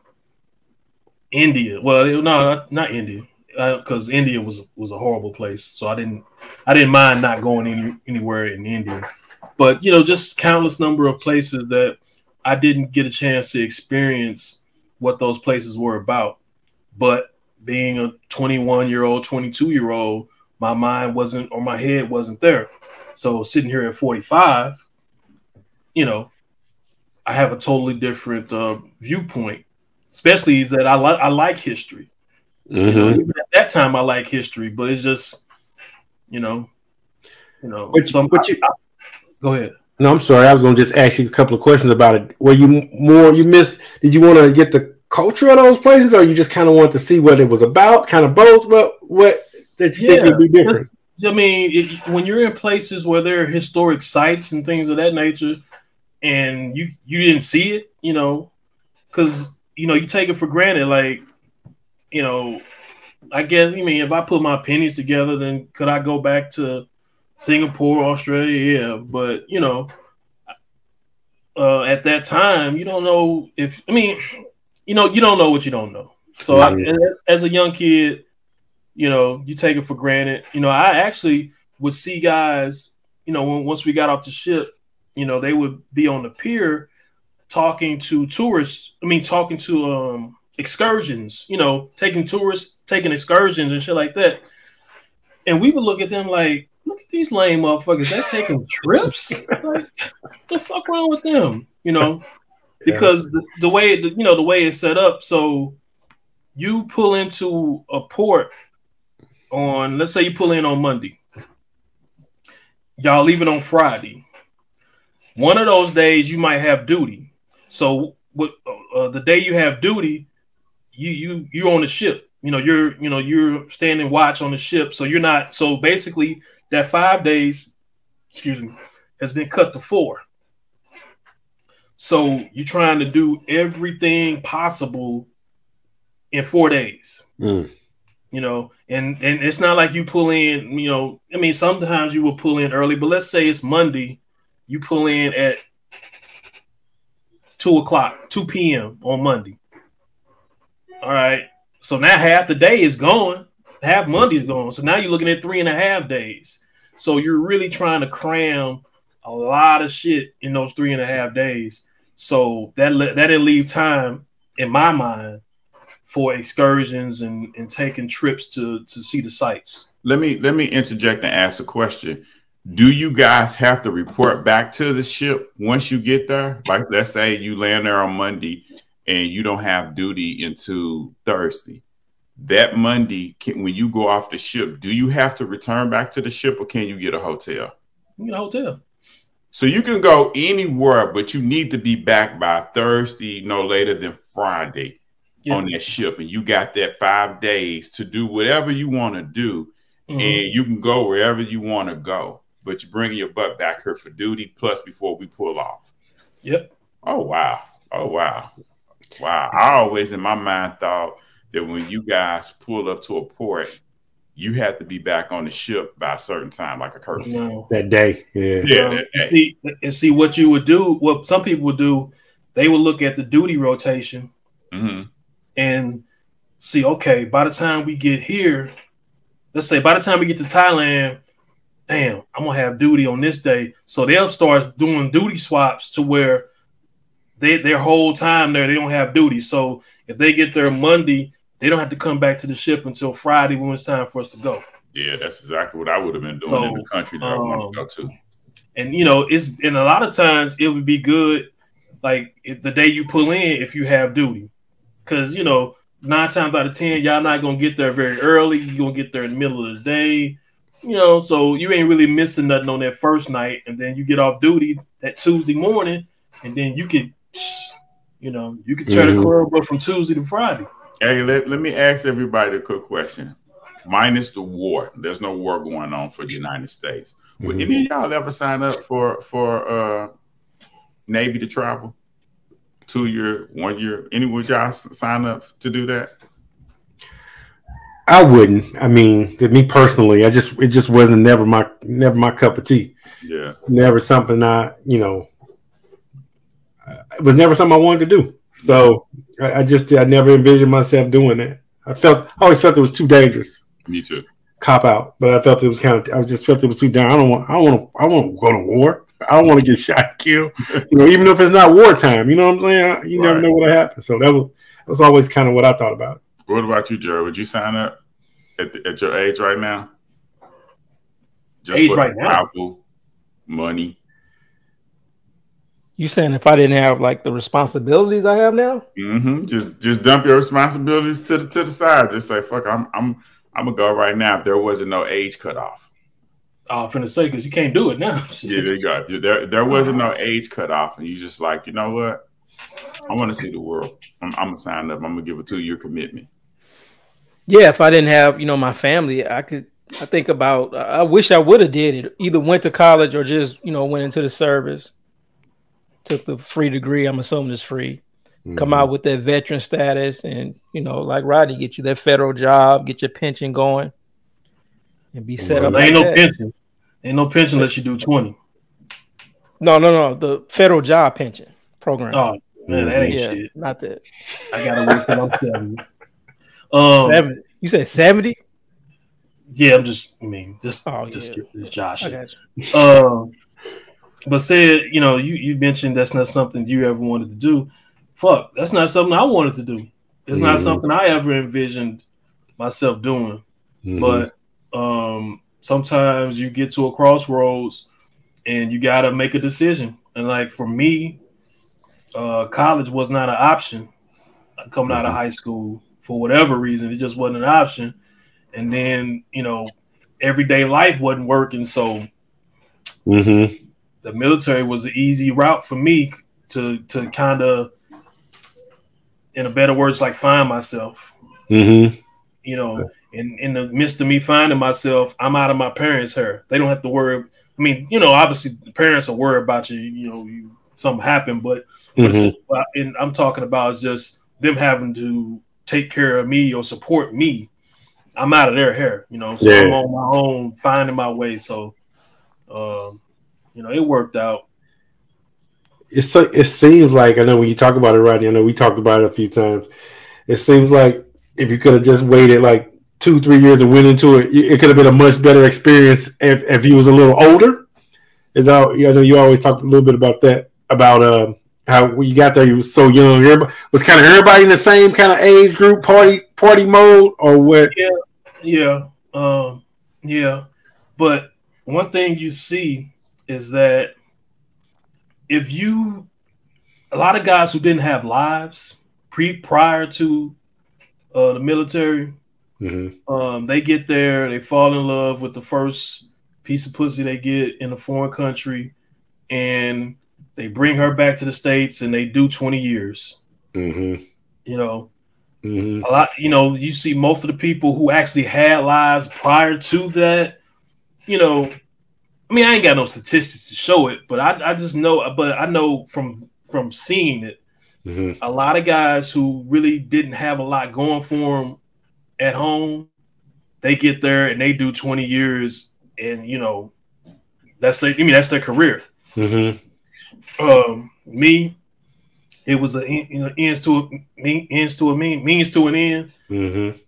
India. Well, no, not, not India, because uh, India was was a horrible place. So I didn't I didn't mind not going any, anywhere in India. But you know, just countless number of places that I didn't get a chance to experience what those places were about. But being a 21 year old, 22 year old, my mind wasn't or my head wasn't there. So sitting here at 45, you know, I have a totally different uh, viewpoint, especially that I like I like history. Mm-hmm. You know, mm-hmm. at that time I like history, but it's just, you know, you know. But, some, but you, I, go ahead. No, I'm sorry. I was going to just ask you a couple of questions about it. Were you more you missed? Did you want to get the culture of those places, or you just kind of want to see what it was about? Kind of both, but what that you yeah, think would be different? I mean, it, when you're in places where there are historic sites and things of that nature, and you you didn't see it, you know, because you know you take it for granted. Like, you know, I guess I mean if I put my pennies together, then could I go back to Singapore, Australia? Yeah, but you know, uh, at that time, you don't know if I mean, you know, you don't know what you don't know. So I, as a young kid, you know, you take it for granted. You know, I actually would see guys, you know, when, once we got off the ship, you know, they would be on the pier talking to tourists. I mean, talking to um, excursions, you know, taking tourists, taking excursions and shit like that. And we would look at them like, look at these lame motherfuckers. They're taking trips. like, the fuck wrong with them? You know, because the, the way, the, you know, the way it's set up. So you pull into a port on, let's say you pull in on Monday. Y'all leave it on Friday one of those days you might have duty. So uh, uh, the day you have duty, you you you're on the ship. You know you're you know you're standing watch on the ship. So you're not. So basically, that five days, excuse me, has been cut to four. So you're trying to do everything possible in four days. Mm. You know, and and it's not like you pull in. You know, I mean, sometimes you will pull in early, but let's say it's Monday you pull in at two o'clock, two p.m. on Monday. All right. So now half the day is gone. Half Monday's gone. So now you're looking at three and a half days. So you're really trying to cram a lot of shit in those three and a half days. So that that didn't leave time in my mind for excursions and, and taking trips to to see the sites. Let me let me interject and ask a question do you guys have to report back to the ship once you get there? Like, let's say you land there on Monday and you don't have duty until Thursday. That Monday, can, when you go off the ship, do you have to return back to the ship or can you get a hotel? You get a hotel. So you can go anywhere, but you need to be back by Thursday, no later than Friday yeah. on that ship. And you got that five days to do whatever you want to do. Mm-hmm. And you can go wherever you want to go but you're bringing your butt back here for duty plus before we pull off. Yep. Oh wow. Oh wow. Wow. I always in my mind thought that when you guys pull up to a port, you have to be back on the ship by a certain time, like a curfew. No. That day. Yeah. Yeah. Um, that see, and see what you would do, what some people would do, they would look at the duty rotation mm-hmm. And see, okay, by the time we get here, let's say by the time we get to Thailand, damn, I'm gonna have duty on this day. So they'll start doing duty swaps to where they their whole time there they don't have duty. So if they get there Monday, they don't have to come back to the ship until Friday when it's time for us to go. Yeah, that's exactly what I would have been doing so, in the country that um, I want to go to. And you know, it's and a lot of times it would be good, like if the day you pull in, if you have duty, because you know nine times out of ten, y'all not gonna get there very early. You're gonna get there in the middle of the day you know, so you ain't really missing nothing on that first night, and then you get off duty that Tuesday morning, and then you can, you know, you can turn mm-hmm. the club up from Tuesday to Friday. Hey, let, let me ask everybody a quick question. Minus the war, there's no war going on for the United States. Mm-hmm. Would any of y'all ever sign up for for uh, Navy to travel? Two year, one year? Any would y'all sign up to do that? I wouldn't. I mean, to me personally, I just it just wasn't never my never my cup of tea. Yeah. Never something I you know. It was never something I wanted to do. So I, I just I never envisioned myself doing that. I felt I always felt it was too dangerous. Me too. Cop out, but I felt it was kind of I just felt it was too down. I don't want I want to I want to go to war. I don't want to get shot, killed. You know, even if it's not wartime. You know what I'm saying? You never know what'll happen. So that was that was always kind of what I thought about. What about you, Jared? Would you sign up at, the, at your age right now? Age right now? travel, money. You saying if I didn't have like the responsibilities I have now? Mm-hmm. Just just dump your responsibilities to the to the side. Just say fuck. I'm I'm I'm gonna go right now. If there wasn't no age cutoff. Oh, I'm finna say because you can't do it now. Yeah, there you go. There there wasn't no age cutoff, and you just like you know what? I want to see the world. I'm, I'm gonna sign up. I'm gonna give a two year commitment. Yeah, if I didn't have, you know, my family, I could I think about I wish I would have did it. Either went to college or just, you know, went into the service. Took the free degree, I'm assuming it's free. Come mm-hmm. out with that veteran status and, you know, like Rodney, get you that federal job, get your pension going and be set Well, up. There ain't like no that. pension. Ain't no pension unless you do 20. No, no, no. The federal job pension program. Oh, man, that ain't yeah, shit. not that. I gotta wait till I'm 70. Um, 70. You said 70? yeah, I'm just, I mean, just, Oh, just, yeah. just Josh. I got you. Um, but said, you know, you you mentioned that's not something you ever wanted to do. Fuck, that's not something I wanted to do. It's not Mhm. something I ever envisioned myself doing. Mhm. But um, sometimes you get to a crossroads and you got to make a decision. And like for me, uh, college was not an option coming out of high school for whatever reason. It just wasn't an option. And then you know, everyday life wasn't working, so Mhm. the military was the easy route for me to to kind of in a better words like find myself Mhm. you know in in the midst of me finding myself i'm out of my parents hair they don't have to worry i mean you know obviously the parents are worried about you you know you something happened but, but Mhm. and i'm talking about is just them having to take care of me or support me i'm out of their hair you know so i'm Yeah. on my own finding my way so um you know it worked out It's so, it seems like I know when you talk about it, Rodney. I know we talked about it a few times. It seems like if you could have just waited like two, three years and went into it, it could have been a much better experience if, if you was a little older. Is how I know you always talk a little bit about that about uh, how when you got there you was so young. Everybody, was kind of everybody in the same kind of age group, party party mode, or what? Yeah, um, yeah. But one thing you see is that if you, a lot of guys who didn't have lives pre prior to uh, the military, Mm-hmm. um, they get there, they fall in love with the first piece of pussy they get in a foreign country, and they bring her back to the states, and they do twenty years. Mm-hmm. You know, Mm-hmm. a lot you know you see most of the people who actually had lives prior to that you know i mean i ain't got no statistics to show it but i, I just know but i know from from seeing it Mm-hmm. a lot of guys who really didn't have a lot going for them at home they get there and they do 20 years and you know that's their i mean that's their career Mm-hmm. um me it was a you know ends to a mean- ends to a mean means to an end Mm-hmm.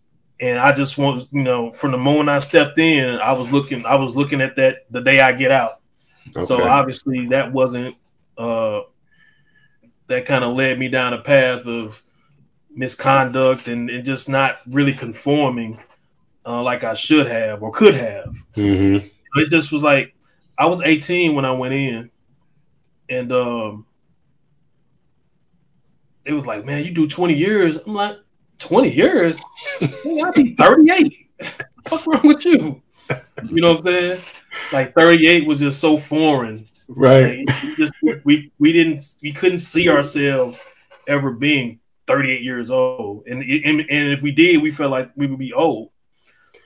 and I just want you know from the moment I stepped in, I was looking I was looking at that the day I get out. So obviously that wasn't uh that kind of led me down a path of misconduct and, and just not really conforming uh, like I should have or could have. Mm-hmm. It just was like I was 18 when I went in, and um, it was like, man, you do 20 years. I'm like, 20 years? I'll be 38. What's wrong with you? You know what I'm saying? Like 38 was just so foreign. Right. Like, just we we didn't we couldn't see ourselves ever being 38 years old, and and, and if we did, we felt like we would be old.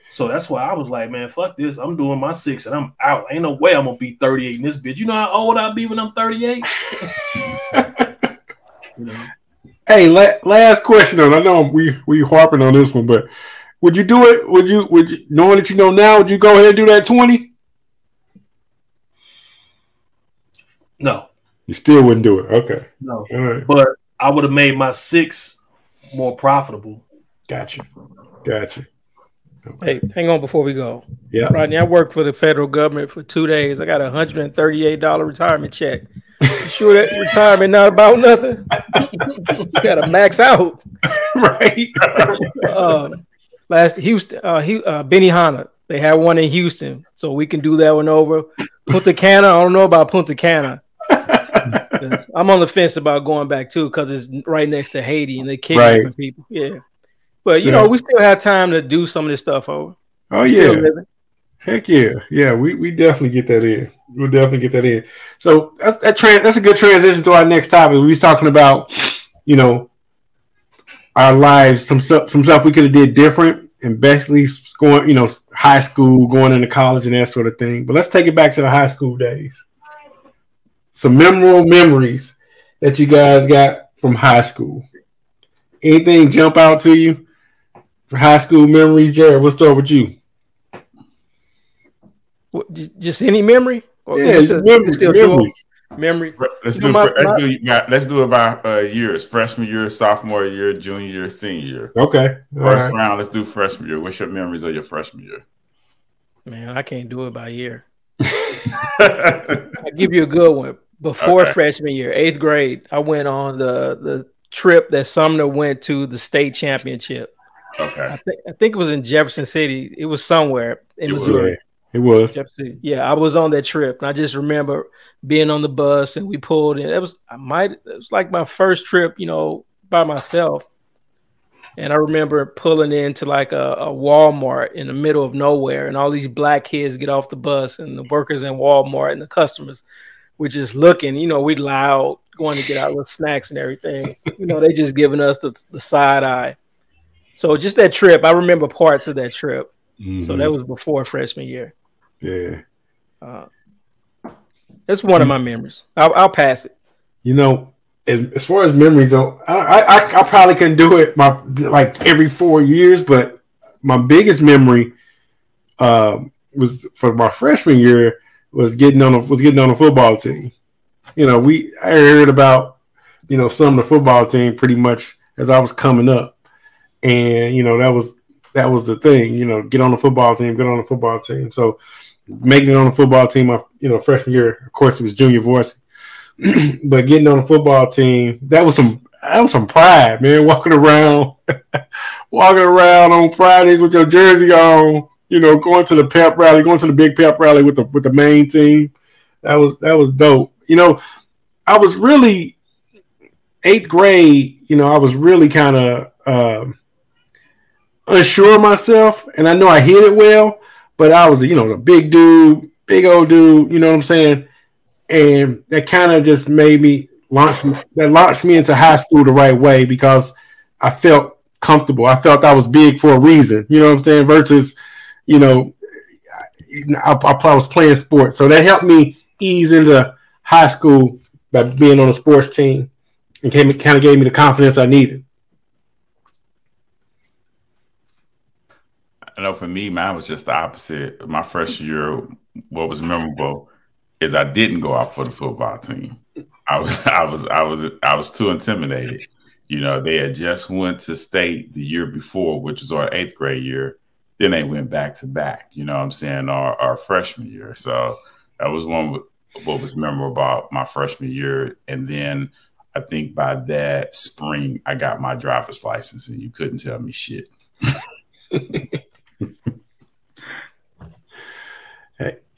So that's why I was like, man, fuck this. I'm doing my six and I'm out. Ain't no way I'm gonna be 38 in this bitch. You know how old I'll be when I'm 38? you know. Hey, la- last question though. I know we we harping on this one, but Would you do it? Would you? Would you? Knowing that you know now, would you go ahead and do that twenty? No, You still wouldn't do it. Okay. no. All right. But I would have made my six more profitable. Gotcha. Gotcha. Hey, hang on before we go. Yeah. Rodney, I worked for the federal government for two days. I got a hundred and thirty-eight dollar retirement check. You sure that retirement not about nothing? you gotta max out. right. Uh, last Houston, uh, he, uh, Benihana. They had one in Houston, so we can do that one over. Punta Cana. I don't know about Punta Cana. 'Cause I'm on the fence about going back too because it's right next to Haiti and they kidnapping Right. people. Yeah, but you Yeah. know we still have time to do some of this stuff over. Oh Still yeah. Heck yeah. Yeah. We, we definitely get that in. We'll definitely get that in. So that's that trans that's a good transition to our next topic. We was talking about, you know, our lives, some stuff some stuff we could have did different and basically going, you know, high school, going into college and that sort of thing. But let's take it back to the high school days. Some memorable memories that you guys got from high school. Anything jump out to you for high school memories, Jared? We'll start with you? What, just, just any memory? Or Yeah, a- memories, still do memories. memory. Let's You do know, my- let's my- do yeah, let's do about uh, years: freshman year, sophomore year, junior year, senior year. Okay. First right. round, let's do freshman year. What's your memories of your freshman year? Man, I can't do it by year. I give you a good one. Before Okay. freshman year, eighth grade, I went on the the trip that Sumner went to the state championship. Okay. I think I think it was in Jefferson City. It was somewhere in It. Missouri. Yeah, it was. Jefferson Yeah, I was on that trip, and I just remember being on the bus, and we pulled in. It was I might it was like my first trip, you know, by myself. And I remember pulling into like a, a Walmart in the middle of nowhere, and all these black kids get off the bus, and the workers in Walmart and the customers were just looking. You know, we loud, going to get our little snacks and everything. You know, they just giving us the, the side eye. So just that trip, I remember parts of that trip. So that was before freshman year. yeah. Uh, it's one of my memories. I'll, I'll pass it. You know, as, far as memories, though, I, I I probably can do it my like every four years, but my biggest memory um, was for my freshman year was getting on a, was getting on a football team. You know, we I heard about you know some of the football team pretty much as I was coming up, and you know that was that was the thing. You know, get on the football team, get on the football team. So making it on the football team, my you know freshman year, of course, it was junior varsity. but getting on the football team, that was some that was some pride, man. Walking around, walking around on Fridays with your jersey on, you know, going to the pep rally, going to the big pep rally with the with the main team. That was that was dope. You know, I was really eighth grade. You know, I was really kind of um, unsure myself, and I know I hit it well, but I was you know a big dude, big old dude. You know what I'm saying? and that kind of just made me launch that launched me into high school the right way because I felt comfortable. I felt I was big for a reason. You know what I'm saying? Versus, you know, I, I, I was playing sports, so that helped me ease into high school by being on a sports team, and came, kind of gave me the confidence I needed. I know for me, mine was just the opposite. My freshman year, what was memorable is I didn't go out for the football team. I was, I was, I was, I was too intimidated. You know, they had just went to state the year before, which was our eighth grade year. Then they went back to back. You know, what I'm saying our, our freshman year. So that was one of what was memorable about my freshman year. And then I think by that spring, I got my driver's license, and you couldn't tell me shit.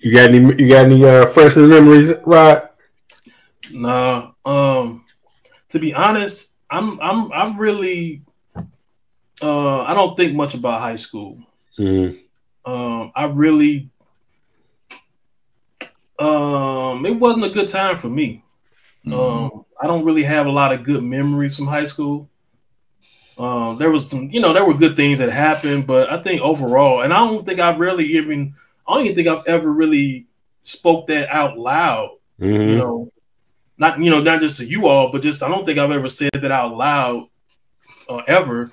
You got any? You got any uh, freshman memories, Rod? Nah. Um, to be honest, I'm I'm I'm really uh I don't think much about high school. Mm-hmm. Um, I really um it wasn't a good time for me. Mhm. Um, I don't really have a lot of good memories from high school. Um, there was some, you know, there were good things that happened, but I think overall, and I don't think I've really even, I don't even think I've ever really spoke that out loud. Mm-hmm. You know, not you know, not just to you all, but just I don't think I've ever said that out loud uh, ever.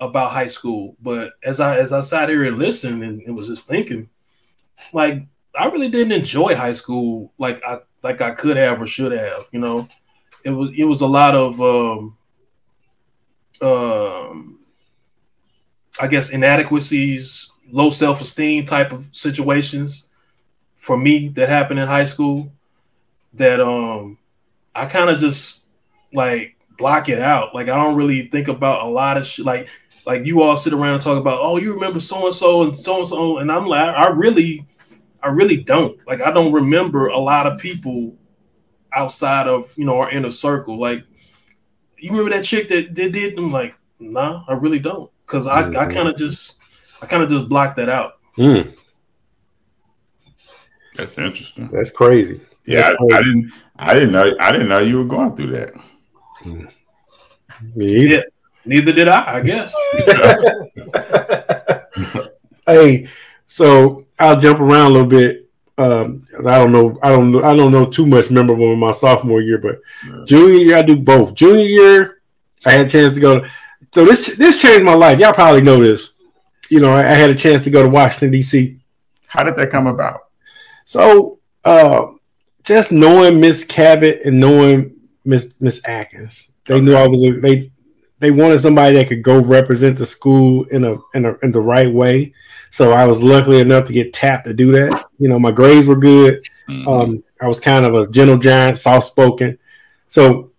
About high school, but as I as I sat here and listened and, and was just thinking, like I really didn't enjoy high school like I like I could have or should have. You know, it was it was a lot of um, um, I guess inadequacies, low self esteem type of situations for me that happened in high school. That um, I kind of just like block it out. Like I don't really think about a lot of shit. Like like you all sit around and talk about, oh, you remember so and so and so and so, and I'm like, I really, I really don't. Like I don't remember a lot of people outside of you know our inner circle. Like you remember that chick that did did? I'm like, nah, I really don't, because I mm-hmm. I kind of just I kind of just blocked that out. Mm. That's interesting. That's crazy. Yeah, That's crazy. I, I, didn't I didn't know I didn't know you were going through that. Mm. Yeah, neither did I. I guess. hey, so I'll jump around a little bit. Um, I don't know, I don't know, I don't know too much memorable in my sophomore year, but yeah. junior year I do both. Junior year, I had a chance to go. To, so this this changed my life. Y'all probably know this. You know, I, I had a chance to go to Washington D.C. How did that come about? So, uh, just knowing Miss Cabot and knowing Miss Miss Atkins, they okay. knew I was a, they they wanted somebody that could go represent the school in a in a in the right way. So I was lucky enough to get tapped to do that. You know, my grades were good. Mm-hmm. Um, I was kind of a gentle giant, soft spoken. So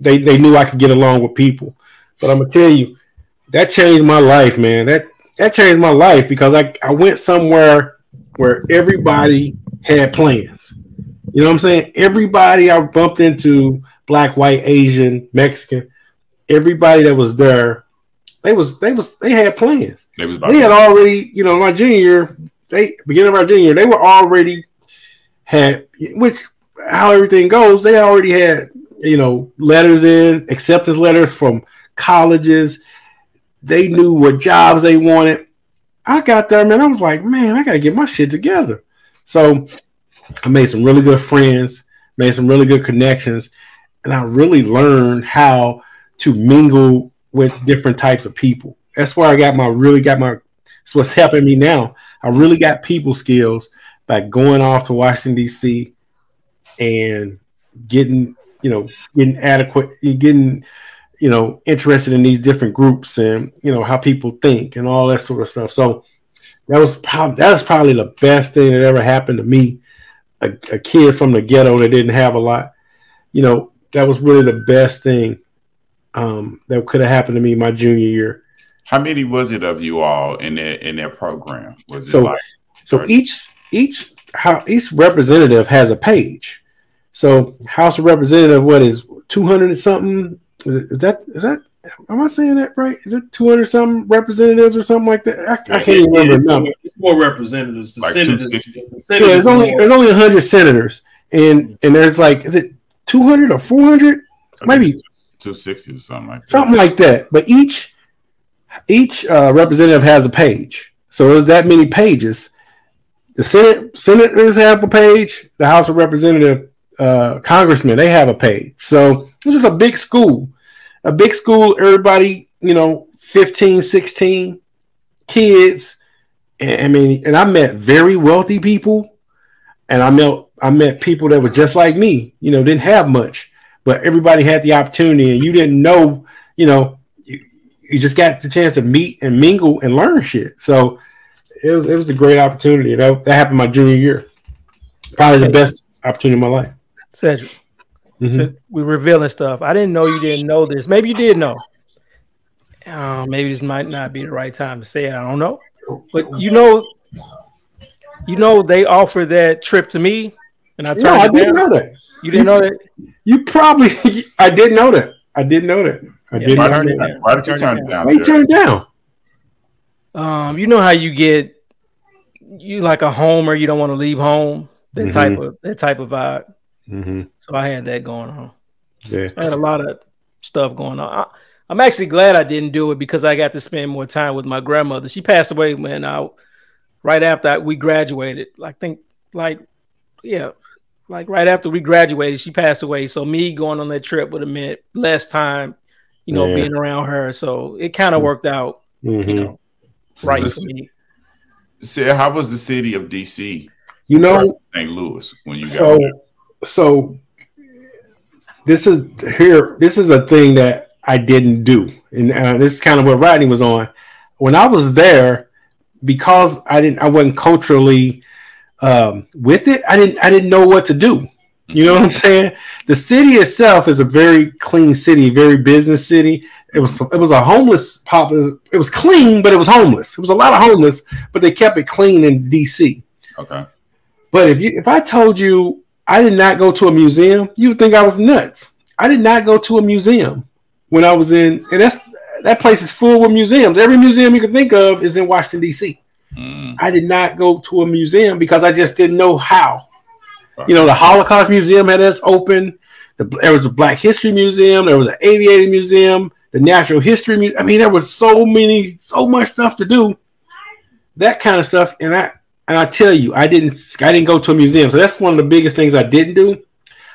they they knew I could get along with people. But I'm gonna tell you, that changed my life, man. That that changed my life because I, I went somewhere where everybody had plans. You know what I'm saying? Everybody I bumped into, black, white, Asian, Mexican, everybody that was there, they was they was they had plans. They, was they had already, you know, my junior they beginning of our junior they were already had which how everything goes, they already had, you know, letters in, acceptance letters from colleges. They knew what jobs they wanted. I got there, man. I was like, man, I gotta get my shit together. So I made some really good friends, made some really good connections, and I really learned how to mingle with different types of people. That's where I got my really got my. It's what's helping me now. I really got people skills by going off to Washington D.C. and getting you know getting adequate, getting you know interested in these different groups and you know how people think and all that sort of stuff. So that was probably that was probably the best thing that ever happened to me. A, a kid from the ghetto that didn't have a lot, you know, that was really the best thing um, that could have happened to me my junior year. How many was it of you all in their in their program? Was so, it like so each each how each representative has a page. So House of Representative, what is two hundred something? Is, it, is that is that am I saying that right? Is it two hundred something representatives or something like that? I, I can't even remember the number. It's more representatives. The like senators, the senators yeah, there's only there's only hundred senators, and and there's like is it two hundred or four hundred? Maybe 260 or something like that. Something like that. But each each uh, representative has a page. So there's that many pages. The Senate senators have a page. The House of Representative uh, congressmen they have a page. So it's just a big school, a big school. Everybody, you know, 15, 16 kids. And, I mean, and I met very wealthy people, and I met I met people that were just like me. You know, didn't have much but everybody had the opportunity and you didn't know, you know, you, you just got the chance to meet and mingle and learn shit. So it was it was a great opportunity. That, that happened my junior year. Probably the best opportunity of my life. Cedric. Mm-hmm. So we're revealing stuff. I didn't know you didn't know this. Maybe you did know. Uh, maybe this might not be the right time to say it. I don't know. But you know, you know, they offered that trip to me, and I turned. No, I didn't know that. You didn't know that. You probably I didn't know that. I didn't know that. I yeah, didn't turn it down. Why did you turn it down? Why you turn it down? Um, you know how you get you like a home, homer, you don't want to leave home. That mm-hmm. type of that type of vibe. Mm-hmm. So I had that going on. Yeah, I had a lot of stuff going on. I, I'm actually glad I didn't do it because I got to spend more time with my grandmother. She passed away when I right after we graduated. I think like yeah, like right after we graduated, she passed away. So me going on that trip would have meant less time, you know, Yeah. being around her. So it kind of worked out, Mhm. you know, right Just- for me. Say, how was the city of DC, You know, St. Louis, when you got so there? so this is here this is a thing that i didn't do and uh, this is kind of what rodney was on when i was there because i didn't i wasn't culturally um, with it i didn't i didn't know what to do you know what i'm saying the city itself is a very clean city very business city it was it was a homeless pop it was clean but it was homeless it was a lot of homeless but they kept it clean in dc Okay. but if you if I told you I did not go to a museum, you would think I was nuts. I did not go to a museum when I was in and that's that place is full with museums. Every museum you can think of is in Washington, DC. Mm, I did not go to a museum because I just didn't know how. You know, the Holocaust Museum had us open. The, there was a Black History Museum. There was an Aviator Museum. The Natural History Museum. I mean, there was so many, so much stuff to do. That kind of stuff, and I and I tell you, I didn't, I didn't go to a museum. So that's one of the biggest things I didn't do.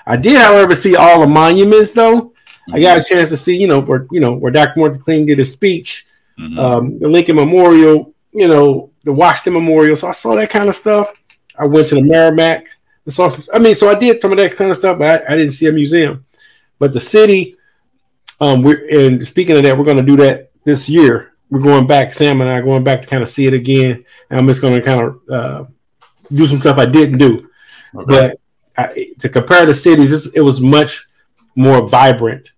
I did, however, see all the monuments though. I got a chance to see, you know, where you know where Dr. Martin King did his speech, Mhm. um, the Lincoln Memorial, you know, the Washington Memorial. So I saw that kind of stuff. I went to the Merrimack. I saw some, I mean, so I did some of that kind of stuff, but I, I didn't see a museum. But the city, um, we're and speaking of that, we're going to do that this year. We're going back. Sam and I are going back to kind of see it again. And I'm just going to kind of uh, do some stuff I didn't do. Okay. But I, to compare the cities, it was much more vibrant.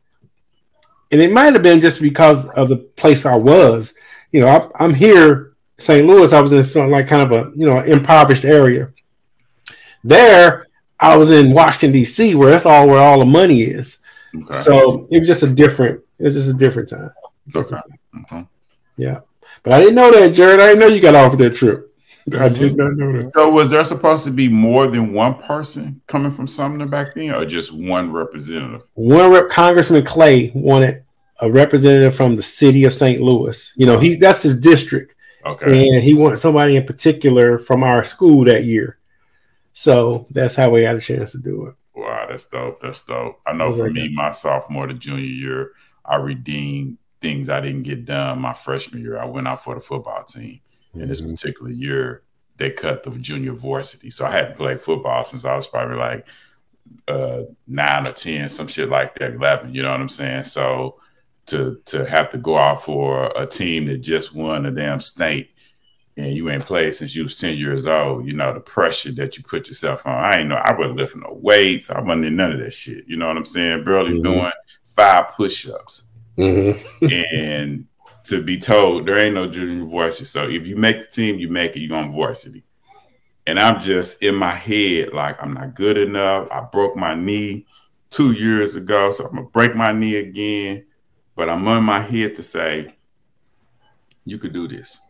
And it might have been just because of the place I was. You know, I, I'm here, St. Louis. I was in some like kind of a you know impoverished area. There, I was in Washington D.C., where that's all where all the money is. okay. So it was just a different. It was just a different time. okay. Different Mhm. time. But I didn't know that, Jared. I didn't know you got offered that trip. I did not know that. So was there supposed to be more than one person coming from Sumner back then, or just one representative? one rep Congressman Clay wanted a representative from the city of St. Louis. You know, he that's his district, Okay. and he wanted somebody in particular from our school that year. So that's how we got a chance to do it. Wow, that's dope. That's dope. I know for me, my sophomore to junior year, I redeemed things I didn't get done my freshman year. I went out for the football team. And this particular year, they cut the junior varsity. So I hadn't played football since I was probably like uh, nine or 10, some shit like that, 11. You know what I'm saying? So to to have to go out for a team that just won a damn state and you ain't played since you was 10 years old, you know, the pressure that you put yourself on. I ain't know, I wasn't lifting no weights. I wasn't in none of that shit. You know what I'm saying? Barely Mhm. doing five push ups Mm-hmm. and to be told there ain't no junior varsity. So if you make the team, you make it, you're on varsity. And I'm just in my head, like I'm not good enough. I broke my knee two years ago, so I'm gonna break my knee again. But I'm on my head to say, you could do this.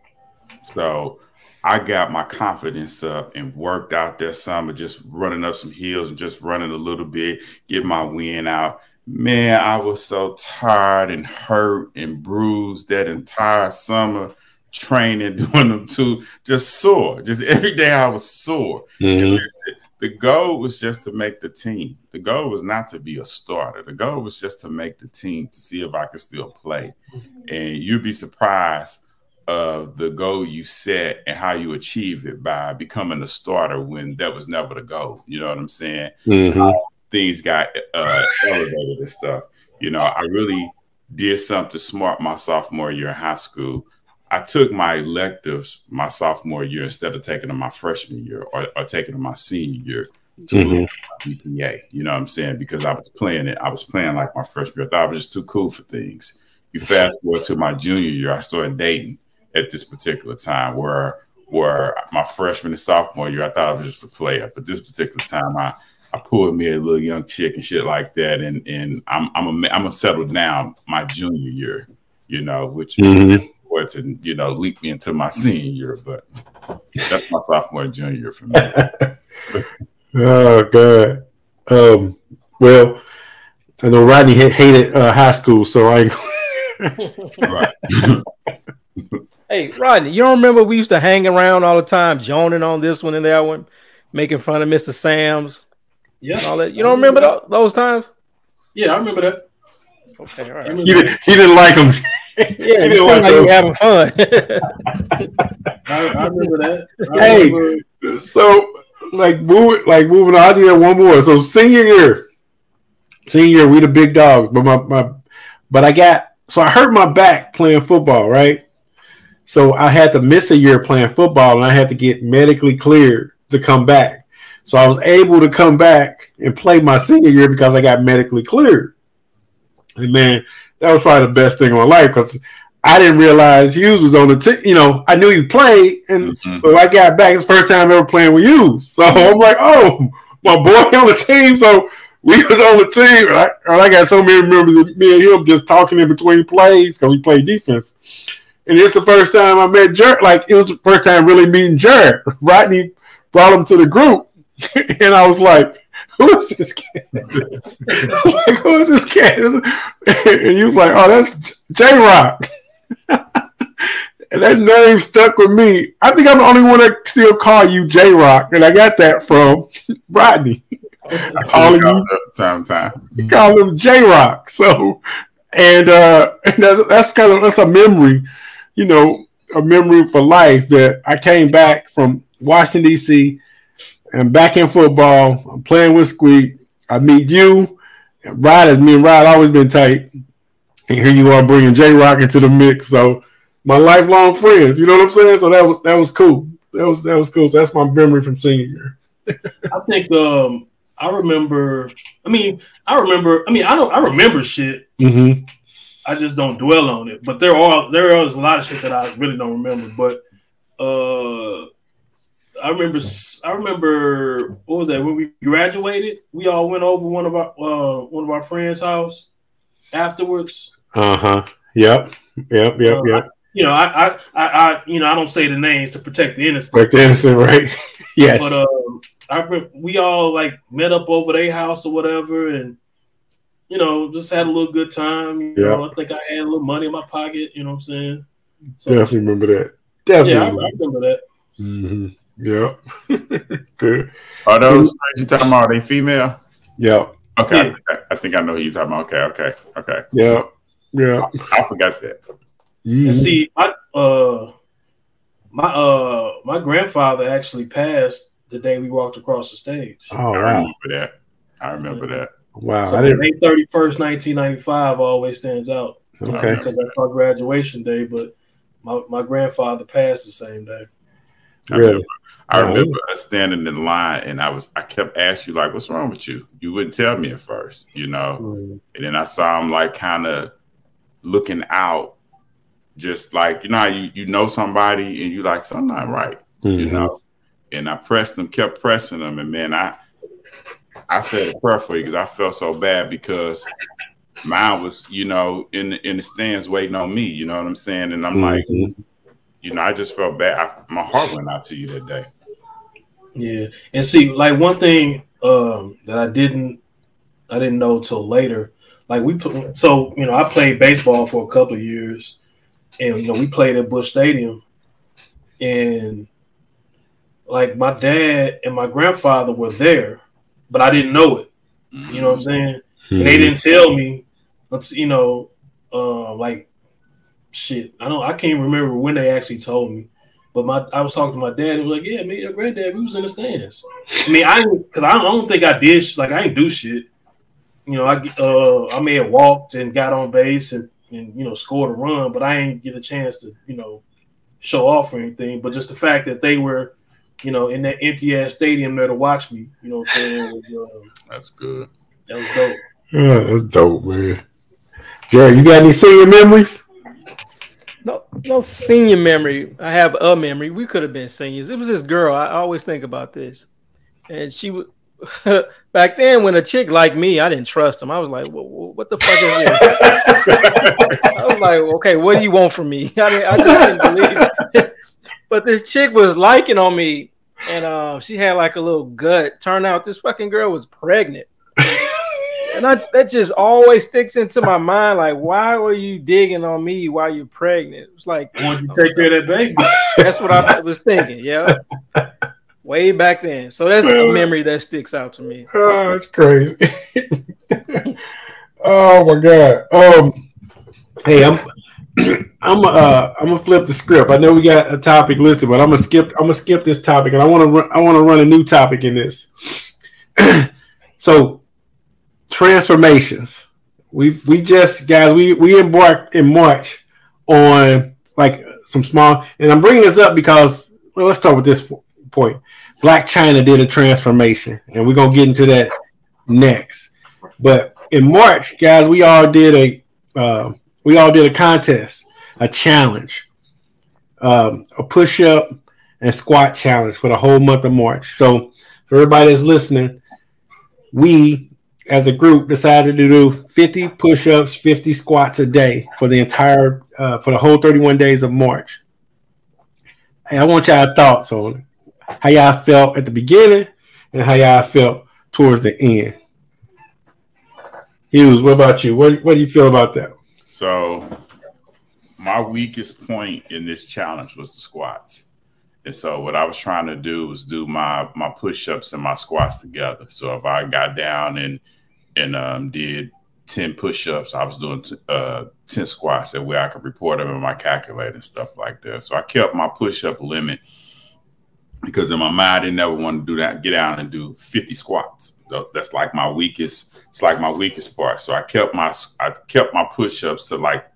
So I got my confidence up and worked out that summer, just running up some hills and just running a little bit, get my wind out. Man, I was so tired and hurt and bruised that entire summer training, doing them two, just sore. Just every day I was sore. Mm-hmm. The goal was just to make the team. The goal was not to be a starter. The goal was just to make the team to see if I could still play. And you'd be surprised of the goal you set and how you achieve it by becoming a starter when that was never the goal. You know what I'm saying? Mm-hmm. things got uh, elevated and stuff. You know, I really did something smart my sophomore year in high school. I took my electives my sophomore year instead of taking them my freshman year or, or taking them my senior year to Mhm. GPA. You know what I'm saying? Because I was playing it. I was playing like my freshman year. I thought I was just too cool for things. You fast forward to my junior year, I started dating at this particular time where where my freshman and sophomore year, I thought I was just a player. But this particular time, I I pulled me a little young chick and shit like that, and and I'm I'm a I'm a settle down my junior year, you know, which Mhm. Was to you know leap me into my senior year, but that's my sophomore and junior year for me. Oh God. Um. Well, I know Rodney hated uh, high school, so I. right. Hey, Rodney, you don't remember we used to hang around all the time, joning on this one and that one, making fun of Mr. Sam's Yeah. all that. You don't remember tho- those times? Yeah, I remember that. Okay, all right. He, didn't- he didn't like him. Yeah, you sound like you having fun. I, I remember that. I Hey. remember- so like moving like moving on, I did one more. So senior year, senior year, we the big dogs. But my, my but I got so I hurt my back playing football, right? So I had to miss a year playing football and I had to get medically cleared to come back. So I was able to come back and play my senior year because I got medically cleared. And man, that was probably the best thing in my life because I didn't realize Hughes was on the team. You know, I knew he played, and Mhm. but when I got back, it's the first time ever playing with you. So I'm like, oh, my boy on the team. So we was on the team. And I, and I got so many members of me and him just talking in between plays because we played defense. And it's the first time I met Jared. Like it was the first time really meeting Jared. Rodney brought him to the group, and I was like, "Who is this kid? like, who is this kid?" And he was like, "Oh, that's J Rock." And that name stuck with me. I think I'm the only one that still call you J Rock, and I got that from Rodney. Calling still you, call time time. he called him J Rock. So, and uh, and that's that's kind of that's a memory, you know, a memory for life that I came back from Washington D.C. and back in football. I'm playing with Squeak. I meet you. And Rod has me and Rod always been tight. And here you are bringing J Rock into the mix. So my lifelong friends, you know what I'm saying? So that was that was cool. That was that was cool. So that's my memory from senior year. I think um I remember I mean I remember I mean I don't I remember shit. Mm-hmm. I just don't dwell on it. But there are there is a lot of shit that I really don't remember. But uh I remember I remember what was that when we graduated, we all went over one of our uh one of our friends' house afterwards. Uh huh. Yep. Yep. Yep. Uh, Yep. You know, I, I, I, I, you know, I don't say the names to protect the innocent. Like the innocent, right? yes. But um, I we all like met up over their house or whatever, and you know, just had a little good time. You Yeah. know, I think I had a little money in my pocket. You know what I'm saying? So, Definitely remember that. Definitely. yeah, I, I remember. remember that. Mm-hmm. Yep. Good. Are those friends you talking about? Are they female? Yeah. Okay, Yeah. I, I think I know who you're talking about. Okay, okay, okay. Yeah. Yeah. I forgot that. Mhm. And see, I uh, my uh, my grandfather actually passed the day we walked across the stage. Oh I wow. remember that. I remember that. Wow. So I didn't. May thirty first, nineteen ninety five, always stands out Okay. because that's my graduation day. But my, my grandfather passed the same day. Really? I Oh. remember us standing in line, and I was I kept asking you like, "What's wrong with you?" You wouldn't tell me at first, you know. Mm. And then I saw him like kind of looking out, just like you know, you you know somebody, and you like something not right, you Mhm. know. And I pressed him, kept pressing him, and man, I I said a prayer for you because I felt so bad because mine was, you know, in the, in the stands waiting on me. You know what I'm saying? And I'm like, Mhm. you know, I just felt bad. I, my heart went out to you that day. Yeah, and see, like one thing um, that I didn't, I didn't know till later. Like we, put, so you know, I played baseball for a couple of years, and you know, we played at Busch Stadium, and like my dad and my grandfather were there, but I didn't know it. You know what I'm saying? And they didn't tell me. Let's you know, uh, like shit. I don't. I can't remember when they actually told me. But my, I was talking to my dad. and was like, "Yeah, me, and your granddad, we was in the stands." I mean, I because I, don't- I don't think I did. Like I didn't do shit. You know, I uh, I may have walked and got on base and and you know scored a run, but I ain't get a chance to you know show off or anything. But just the fact that they were, you know, in that empty ass stadium there to watch me, you know, what I'm saying was, uh, That's good. that was dope. Yeah, that's dope, man. Jerry, you got any senior memories? No, no senior memory. I have a memory. We could have been seniors. It was this girl. I always think about this, and she would. Back then, when a chick like me, I didn't trust him. I was like, "What, what the fuck is this?" I was like, "Okay, what do you want from me?" I, didn't, I just didn't believe it. but this chick was liking on me, and uh, she had like a little gut. Turned out this fucking girl was pregnant. And I, that just always sticks into my mind. Like, why were you digging on me while you're pregnant? It's like, wanted you take care of that baby. that's what I was thinking. Yeah. Way back then. So that's a memory that sticks out to me. Oh, that's crazy. Oh my god. Um. Hey, I'm. I'm uh I'm gonna flip the script. I know we got a topic listed, but I'm gonna skip I'm gonna skip this topic, and I want to I want to run a new topic in this. so transformations. We we just guys we we embarked in March on like some small, and I'm bringing this up because well, let's start with this point. Blac Chyna did a transformation, and we're gonna get into that next. But in March, guys, we all did a uh, we all did a contest, a challenge, um, a push up and squat challenge for the whole month of March. So for everybody that's listening, we as a group decided to do 50 push-ups 50 squats a day for the entire uh, for the whole 31 days of march. And i want y'all thoughts on how y'all felt at the beginning and how y'all felt towards the end. Hughes what about you? What, what do you feel about that? So my weakest point in this challenge was the squats and so what I was trying to do was do my my push-ups and my squats together. So if I got down and and um, did 10 push-ups, I was doing t- uh, 10 squats that way I could report them in my calculator and stuff like that. So I kept my push-up limit because in my mind I didn't ever want to do that, get down and do 50 squats. That's like my weakest, it's like my weakest part. So I kept my I kept my push-ups to like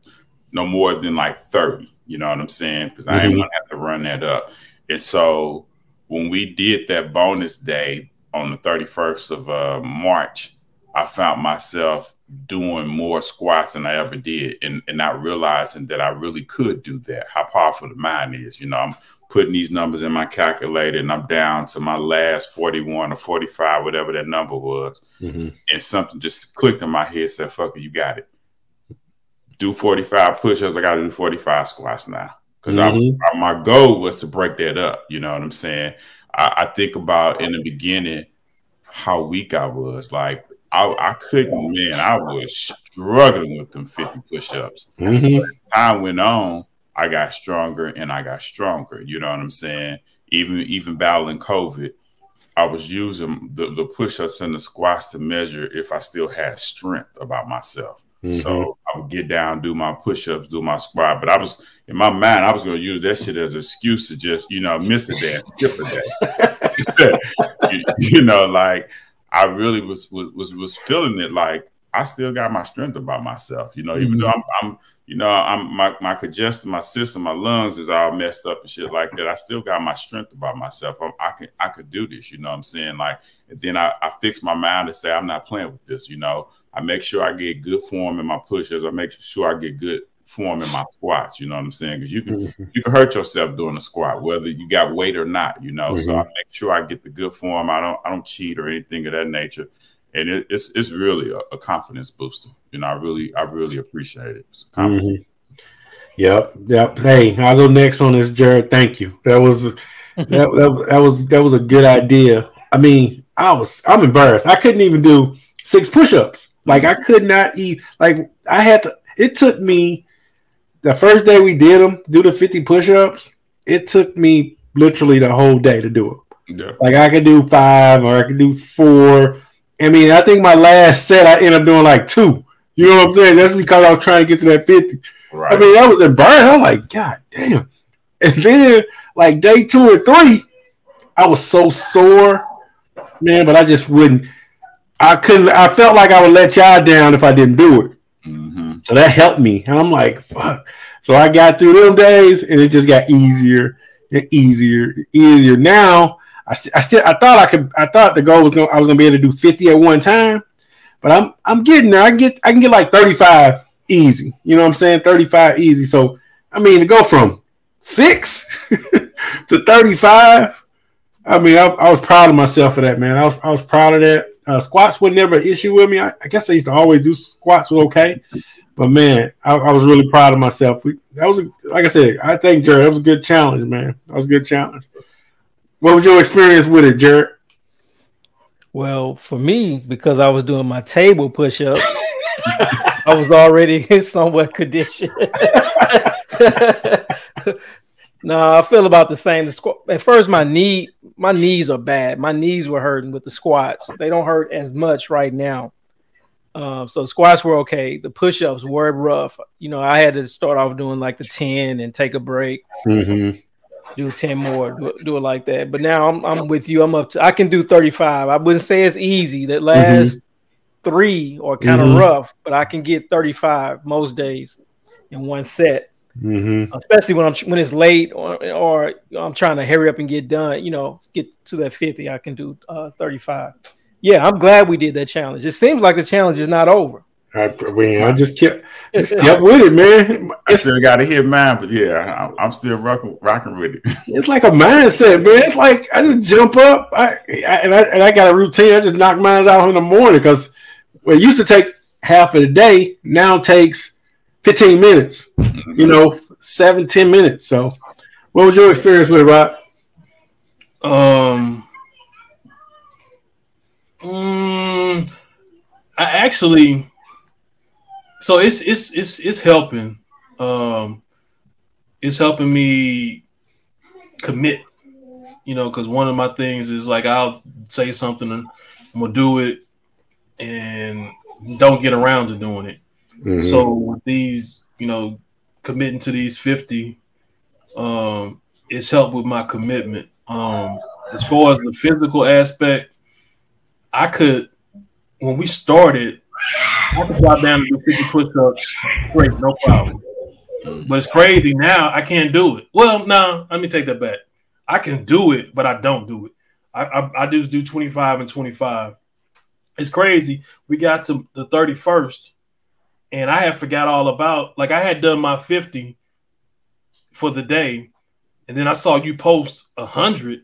no more than like 30. You know what I'm saying? Because I mm-hmm. ain't gonna have to run that up. And so when we did that bonus day on the 31st of uh, March, I found myself doing more squats than I ever did and, and not realizing that I really could do that, how powerful the mind is. You know, I'm putting these numbers in my calculator and I'm down to my last 41 or 45, whatever that number was. Mm-hmm. And something just clicked in my head, said, fuck it, you got it. Do 45 push ups. I got to do 45 squats now because mm-hmm. my goal was to break that up. You know what I'm saying? I, I, think about in the beginning how weak I was. Like I, I couldn't, man. I was struggling with them 50 push-ups. Mm-hmm. time went on, I got stronger and I got stronger. You know what I'm saying? Even even battling COVID, I was using the, the push-ups and the squats to measure if I still had strength about myself. Mm-hmm. So I would get down, do my push-ups, do my squat, but I was in my mind, I was going to use that shit as an excuse to just, you know, miss a day, skip a day. you, you, know, like I really was, was was feeling it. Like I still got my strength about myself. You know, even mm-hmm. though I'm, I'm, you know, I'm my my congestion, my system, my lungs is all messed up and shit like that. I still got my strength about myself. I'm, I can I could do this. You know, what I'm saying like, and then I, I fix my mind to say I'm not playing with this. You know, I make sure I get good form in my pushes. I make sure I get good form in my squats. You know what I'm saying? Because you can mm-hmm. you can hurt yourself doing a squat, whether you got weight or not. You know, mm-hmm. so I make sure I get the good form. I don't I don't cheat or anything of that nature, and it, it's it's really a, a, confidence booster. You know, I really I really appreciate it. Mm-hmm. Yep, yep. Hey, I'll go next on this, Jared. Thank you. That was that, that, that was that was a good idea. I mean, I was I'm embarrassed. I couldn't even do six push-ups. Like I could not eat. Like I had to. It took me the first day we did them, do the 50 push-ups, it took me literally the whole day to do it. Yeah. Like I could do five or I could do four. I mean, I think my last set I ended up doing like two. You know what I'm saying? That's because I was trying to get to that 50. Right. I mean, I was embarrassed. I was like, God damn. And then like day two or three, I was so sore, man, but I just wouldn't. I couldn't. I felt like I would let y'all down if I didn't do it. So that helped me. And I'm like, fuck. So I got through them days and it just got easier and easier, easier. Now I, st- I still I thought I could I thought the goal was going I was gonna be able to do 50 at one time, but I'm I'm getting there. I can get I can get like 35 easy. You know what I'm saying? 35 easy. So I mean to go from six to 35. I mean, I, I, was proud of myself for that, man. I was I was proud of that. Uh, squats were never an issue with me. I, I, guess I used to always do squats were okay, but man, I, I was really proud of myself. We, that was a, like I said. I think Jared, that was a good challenge, man. That was a good challenge. What was your experience with it, Jared? Well, for me, because I was doing my table push up, I was already somewhat conditioned. no, I feel about the same. The squat at first, my knee my knees are bad. My knees were hurting with the squats. They don't hurt as much right now. Um, so squats were okay. The push-ups were rough. You know, I had to start off doing like the 10 and take a break. Mm-hmm. Do 10 more, do, do, it like that. But now I'm I'm with you. I'm up to I can do 35. I wouldn't say it's easy. That last mm-hmm. three are kind of mm-hmm. rough, but I can get 35 most days in one set. Mm-hmm. Especially when I'm when it's late or, or I'm trying to hurry up and get done, you know, get to that 50, I can do uh, 35 yeah, I'm glad we did that challenge. It seems like the challenge is not over. I, mean, I just kept, just kept with it, man. I still got to hit mine, but yeah, I'm, still rocking, rocking with it. It's like a mindset, man. It's like I just jump up, I, I, and I and I got a routine. I just knock mine out in the morning because it used to take half of the day, now takes 15 minutes. You know, seven, 10 minutes. So, what was your experience with it, Rob? Um, Mm, I actually, so it's it's it's it's helping. Um, it's helping me commit. You know, because one of my things is like I'll say something and I'm gonna do it, and don't get around to doing it. Mm-hmm. So with these, you know, committing to these fifty, um, it's helped with my commitment. Um, as far as the physical aspect, I could when we started, I could drop down and do 50 push-ups great, no problem. But it's crazy now. I can't do it. Well, no, let me take that back. I can do it, but I don't do it. I, I, I just do 25 and 25. It's crazy. We got to the 31st, and I had forgot all about like I had done my 50 for the day, and then I saw you post a hundred,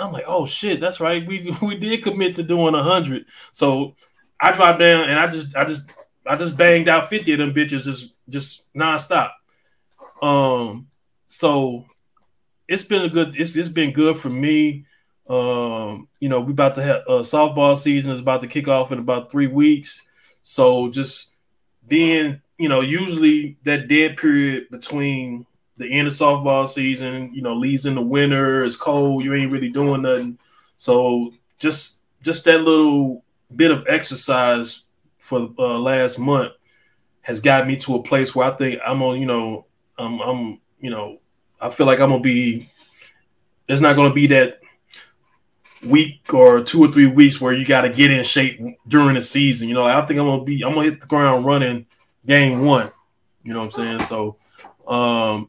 I'm like, oh shit, that's right. We we did commit to doing hundred. So I dropped down and I just I just I just banged out 50 of them bitches just just nonstop. Um so it's been a good it's it's been good for me. Um, you know, we about to have uh, softball season is about to kick off in about three weeks. So just being, you know, usually that dead period between the end of softball season, you know, leads in the winter, it's cold, you ain't really doing nothing. So just just that little bit of exercise for uh, last month has got me to a place where I think I'm on, you know, I'm, I'm, you know, I feel like I'm gonna be. There's not gonna be that week or two or three weeks where you got to get in shape during the season. You know, I think I'm gonna be. I'm gonna hit the ground running game one. You know what I'm saying? So, um,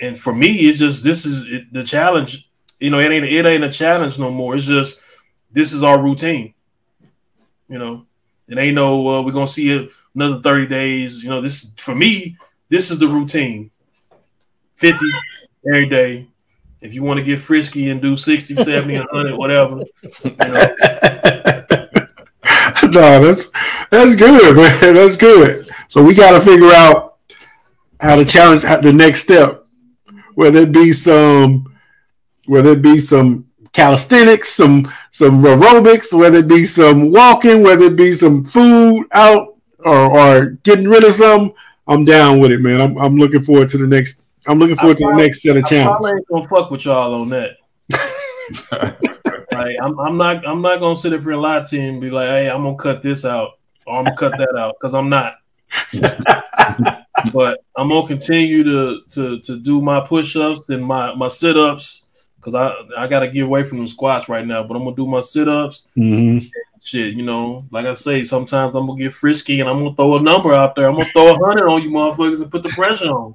and for me, it's just this is it, the challenge. You know, it ain't it ain't a challenge no more. It's just this is our routine. You know, it ain't no uh, we're gonna see it another thirty days. You know, this for me, this is the routine. Fifty every day. If you want to get frisky and do 60, 70, 100, whatever. You know. no, that's that's good, man. That's good. So we got to figure out how to challenge the next step whether it be some whether it be some calisthenics, some some aerobics, whether it be some walking, whether it be some food out or, or getting rid of some, I'm down with it, man. I'm, I'm looking forward to the next. I'm looking forward to the next set of challenges. I ain't gonna fuck with y'all on that. like, I'm, I'm not I'm not gonna sit up here and lie to you and be like, hey, I'm gonna cut this out or I'm gonna cut that out because I'm not. but I'm gonna continue to to to do my push-ups and my my sit-ups because I I gotta get away from them squats right now. But I'm gonna do my sit-ups. Mm-hmm. Shit, you know, like I say, sometimes I'm gonna get frisky and I'm gonna throw a number out there. I'm gonna throw a hundred on you motherfuckers and put the pressure on.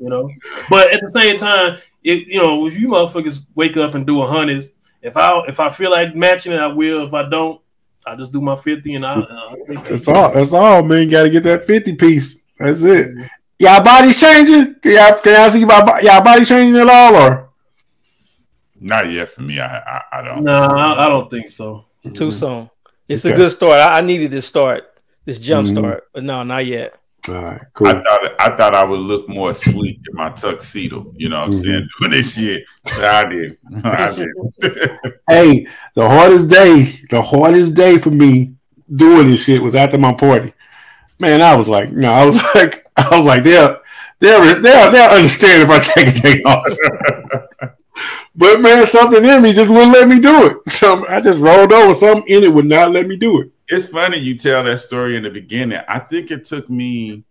You know, but at the same time, it you know, if you motherfuckers wake up and do a hundred, if I if I feel like matching it, I will. If I don't, I just do my fifty and I. I that's all. That's all, man. You got to get that fifty piece. That's it. Y'all bodies changing? Can y'all, can y'all see my y'all body changing at all or? Not yet for me. I I, I don't. No, I, I, don't think so. Too mm-hmm. soon. It's okay. a good start. I, I, needed this start, this jump mm-hmm. start, but no, not yet. All right, cool. I thought I thought I would look more sleek in my tuxedo. You know what I'm mm-hmm. saying? Doing this shit. I did. I did. hey, the hardest day, the hardest day for me doing this shit was after my party man, I was like, no, I was like, I was like, they'll, they'll, they'll, they'll understand if I take a day off. but man, something in me just wouldn't let me do it. So I just rolled over. Something in it would not let me do it. It's funny you tell that story in the beginning. I think it took me,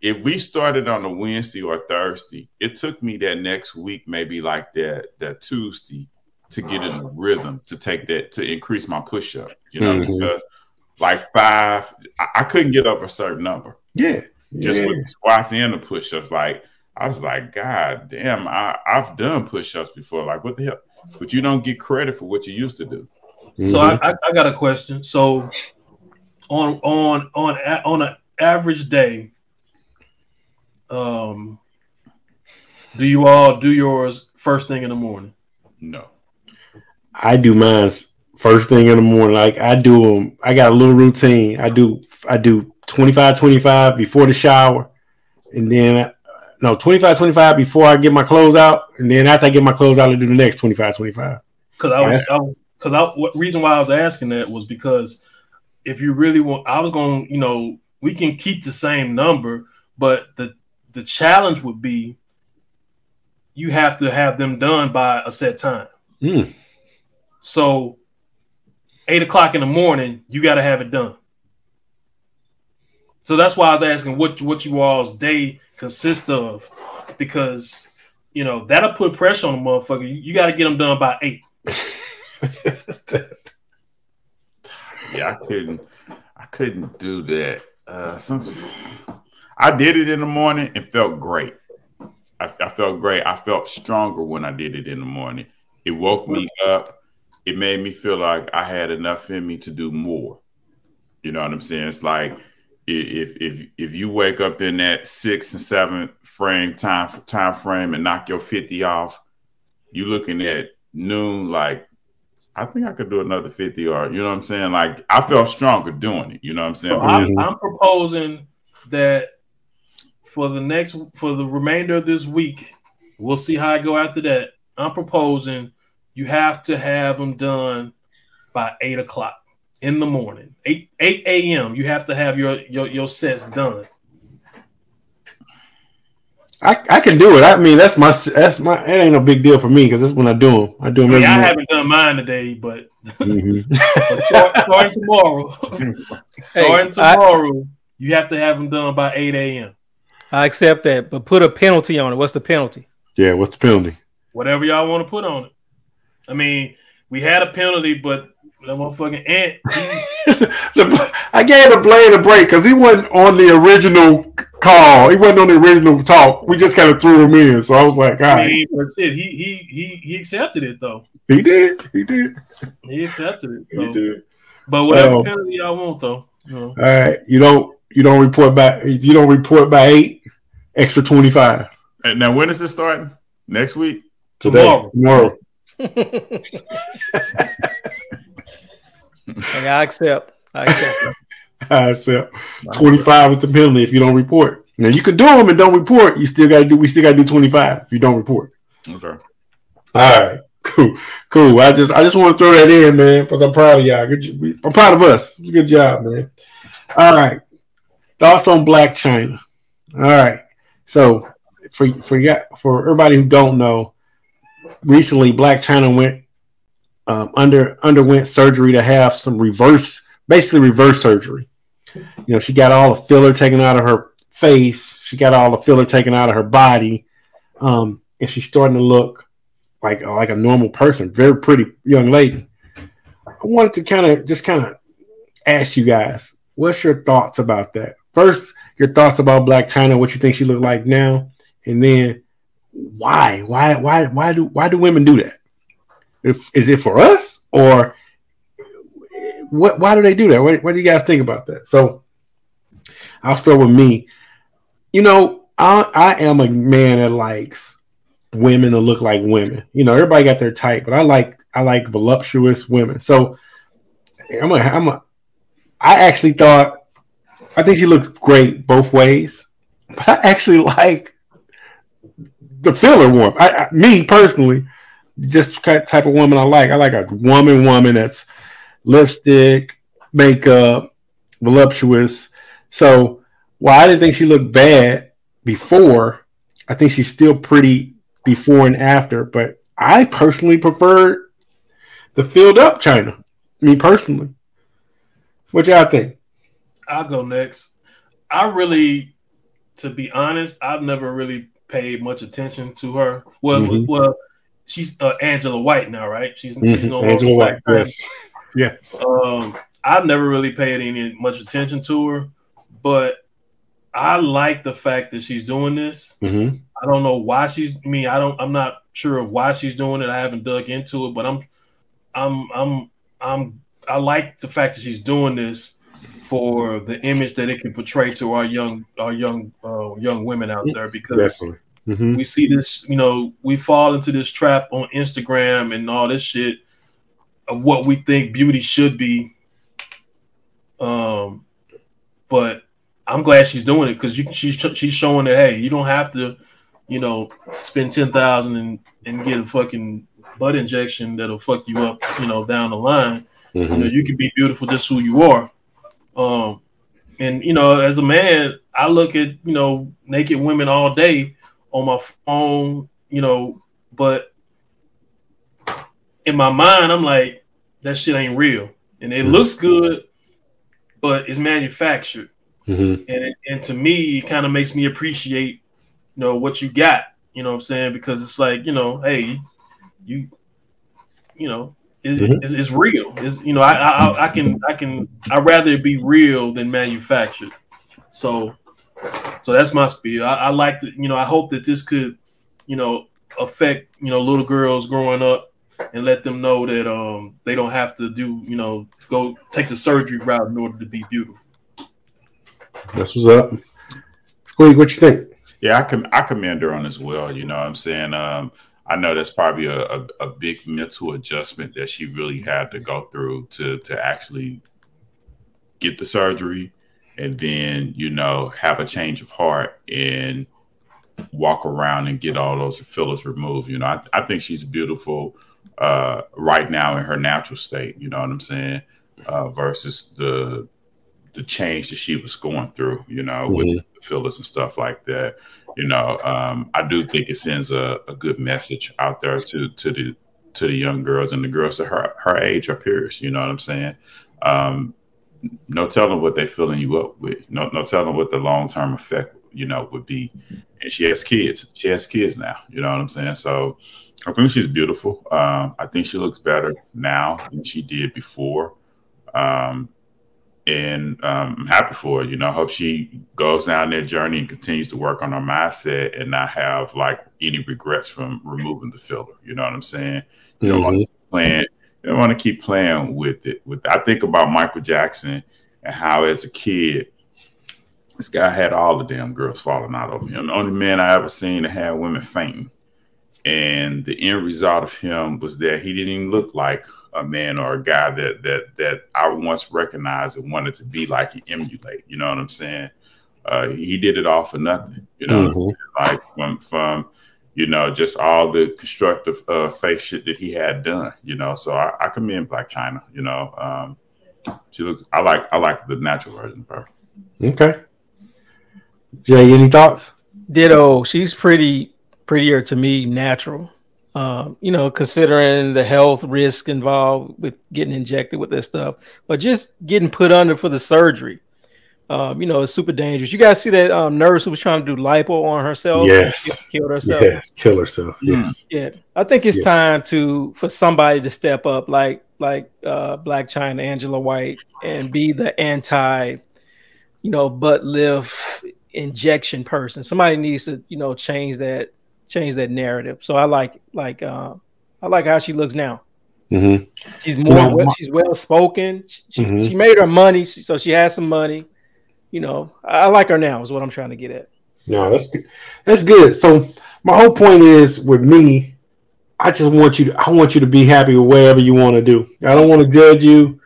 if we started on a Wednesday or Thursday, it took me that next week, maybe like that that Tuesday, to get in the rhythm to take that to increase my push up. You know, Mhm. because like five, I, I couldn't get up a certain number Yeah. just yeah. with the squats and the push ups. Like I was like, God damn, I, I've done push ups before. Like what the hell? But you don't get credit for what you used to do. So Mhm. I, I, I got a question. So on on on on an average day, um, do you all do yours first thing in the morning? No. I do mine first thing in the morning. Like I do them. I got a little routine. I do I do 25 25 before the shower. And then I, no 25 25 before I get my clothes out. And then after I get my clothes out, I do the next 25 25. Because I was, I because I, what reason why I was asking that was because if you really want, I was going, you know, we can keep the same number, but the the challenge would be you have to have them done by a set time. Mm. So eight o'clock in the morning, you got to have it done. So that's why I was asking what what you all's day consists of, because you know that'll put pressure on the motherfucker. You, you got to get them done by eight. Yeah, I couldn't. I couldn't do that. Uh, some, I did it in the morning and felt great. I, I felt great. I felt stronger when I did it in the morning. It woke me up. It made me feel like I had enough in me to do more. You know what I'm saying? It's like if if if you wake up in that six and seven frame time time frame and knock your 50 off, you looking at noon like I think I could do another 50 or you know what I'm saying? Like I felt stronger doing it. You know what I'm saying? So I'm. I'm proposing that for the next for the remainder of this week, we'll see how I go after that. I'm proposing you have to have them done by eight o'clock in the morning, eight eight a.m. You have to have your your, your sets done. I, I can do it. I mean, that's my that's my. It ain't no big deal for me because that's when I do them. I do I them mean, every I haven't done mine today, but Mhm. but start- starting tomorrow, starting Hey, I- tomorrow, you have to have them done by eight a.m. I accept that, but put a penalty on it. What's the penalty? yeah. What's the penalty? whatever y'all want to put on it. I mean, we had a penalty, but that motherfucking ant. The- I gave the blade a break because he wasn't on the original call. He wasn't on the original talk. We just kind of threw him in. So I was like, all I mean, he he he he accepted it though. he did. He did. He accepted it. He did. But whatever Well- penalty y'all want though. You know. All right. You don't. You don't report by. You don't report by eight, extra twenty five. And now when is this starting? Next week? Tomorrow. Tomorrow. Hey, I accept. I accept. I accept. twenty five is the penalty if you don't report. Now you can do them and don't report. You still got to do. We still got to do twenty five if you don't report. Okay. All right, cool, cool. I just I just want to throw that in, man, because I'm proud of y'all. Good, j- I'm proud of us. Good job, man. All right, thoughts on Blac Chyna. All right, so for for ya- for everybody who don't know, recently Blac Chyna went um, under underwent surgery to have some reverse, basically reverse surgery. You know, she got all the filler taken out of her face. She got all the filler taken out of her body, um, and she's starting to look like like a normal person, very pretty young lady. I wanted to kind of just kind of ask you guys, what's your thoughts about that? First, your thoughts about Blac Chyna, what you think she look like now, and then why, why, why, why do why do women do that? If is it for us or what? Why do they do that? What, what do you guys think about that? So, I'll start with me. You know, I I am a man that likes women to look like women. You know, everybody got their type, but I like I like voluptuous women. So I'm a I'm a I actually thought I think she looks great both ways, but I actually like the filler one. I, I me personally, just type of woman I like. I like a woman woman that's lipstick, makeup, voluptuous. So while I didn't think she looked bad before, I think she's still pretty before and after, but I personally prefer the filled up Chyna. Me personally. What y'all think? I'll go next. I really, to be honest, I've never really paid much attention to her. Well, mm-hmm. well, she's uh, Angela White now, right? She's, mm-hmm. she's no Angela White. Yes. yes. Um, I've never really paid any much attention to her, but I like the fact that she's doing this. Mm-hmm. I don't know why she's. I mean, I don't. I'm not sure of why she's doing it. I haven't dug into it, but I'm, I'm, I'm, I'm. I like the fact that she's doing this for the image that it can portray to our young, our young, uh, young women out there because mm-hmm. we see this. You know, we fall into this trap on Instagram and all this shit of what we think beauty should be. Um, but I'm glad she's doing it because she's she's showing that hey, you don't have to, you know, spend ten thousand and and get a fucking butt injection that'll fuck you up, you know, down the line. Mm-hmm. You know, you can be beautiful just who you are. Um, and you know, as a man, I look at you know naked women all day on my phone, you know, but in my mind, I'm like, that shit ain't real, and it mm-hmm. looks good, but it's manufactured. Mm-hmm. And and to me, it kind of makes me appreciate, you know, what you got. You know what I'm saying? Because it's like, you know, hey, you, you know, it, mm-hmm. it's, it's, real. It's you know, I, I I can I can I rather it be real than manufactured. So, so that's my spiel. I, I like to, you know, I hope that this could, you know, affect you know little girls growing up and let them know that um they don't have to do you know go take the surgery route in order to be beautiful. That's what's up. Squeak, what you think? Yeah, I can I commend her on as well. You know what I'm saying? Um, I know that's probably a, a, a, big mental adjustment that she really had to go through to to actually get the surgery and then, you know, have a change of heart and walk around and get all those fillers removed. You know, I, I think she's beautiful uh, right now in her natural state, you know what I'm saying? Uh, versus the the change that she was going through, you know, mm-hmm. with the fillers and stuff like that. You know, um, I do think it sends a, a, good message out there to to the to the young girls and the girls of her her age or peers. You know what I'm saying? Um, no telling what they're filling you up with. No, no telling what the long term effect you know would be. And she has kids. She has kids now. You know what I'm saying? So I think she's beautiful. Um, I think she looks better now than she did before. Um, and um, I'm happy for her. You know, I hope she goes down that journey and continues to work on her mindset and not have like any regrets from removing the filler. You know what I'm saying? You mm-hmm. don't want to playing. You don't want to keep playing with it. With I think about Michael Jackson and how as a kid, this guy had all the damn girls falling out of him. The only man I ever seen that had women fainting. And the end result of him was that he didn't even look like a man or a guy that that that I once recognized and wanted to be like and emulate. You know what I'm saying? Uh, he did it all for nothing. You know, mm-hmm. like from from you know just all the constructive uh, face shit that he had done. You know, so I, I commend Blac Chyna. You know, um, she looks. I like I like the natural version of her. Okay. Jay, any thoughts? Ditto. She's pretty prettier to me, natural. Um, you know, considering the health risk involved with getting injected with this stuff, but just getting put under for the surgery, um, you know, it's super dangerous. You guys see that um, nurse who was trying to do lipo on herself? Yes, killed herself. Yes, kill herself. Mm. Yes, yeah. I think it's yes. time to for somebody to step up, like like uh, Blac Chyna, Angela White, and be the anti, you know, butt lift injection person. Somebody needs to, you know, change that change that narrative. So I like like uh, I like how she looks now. Mm-hmm. She's more well, she's well spoken. She, mm-hmm. she made her money, so she has some money. You know, I like her now. Is what I'm trying to get at. No, that's good. That's good. So my whole point is with me, I just want you to I want you to be happy with whatever you want to do. I don't want to judge you.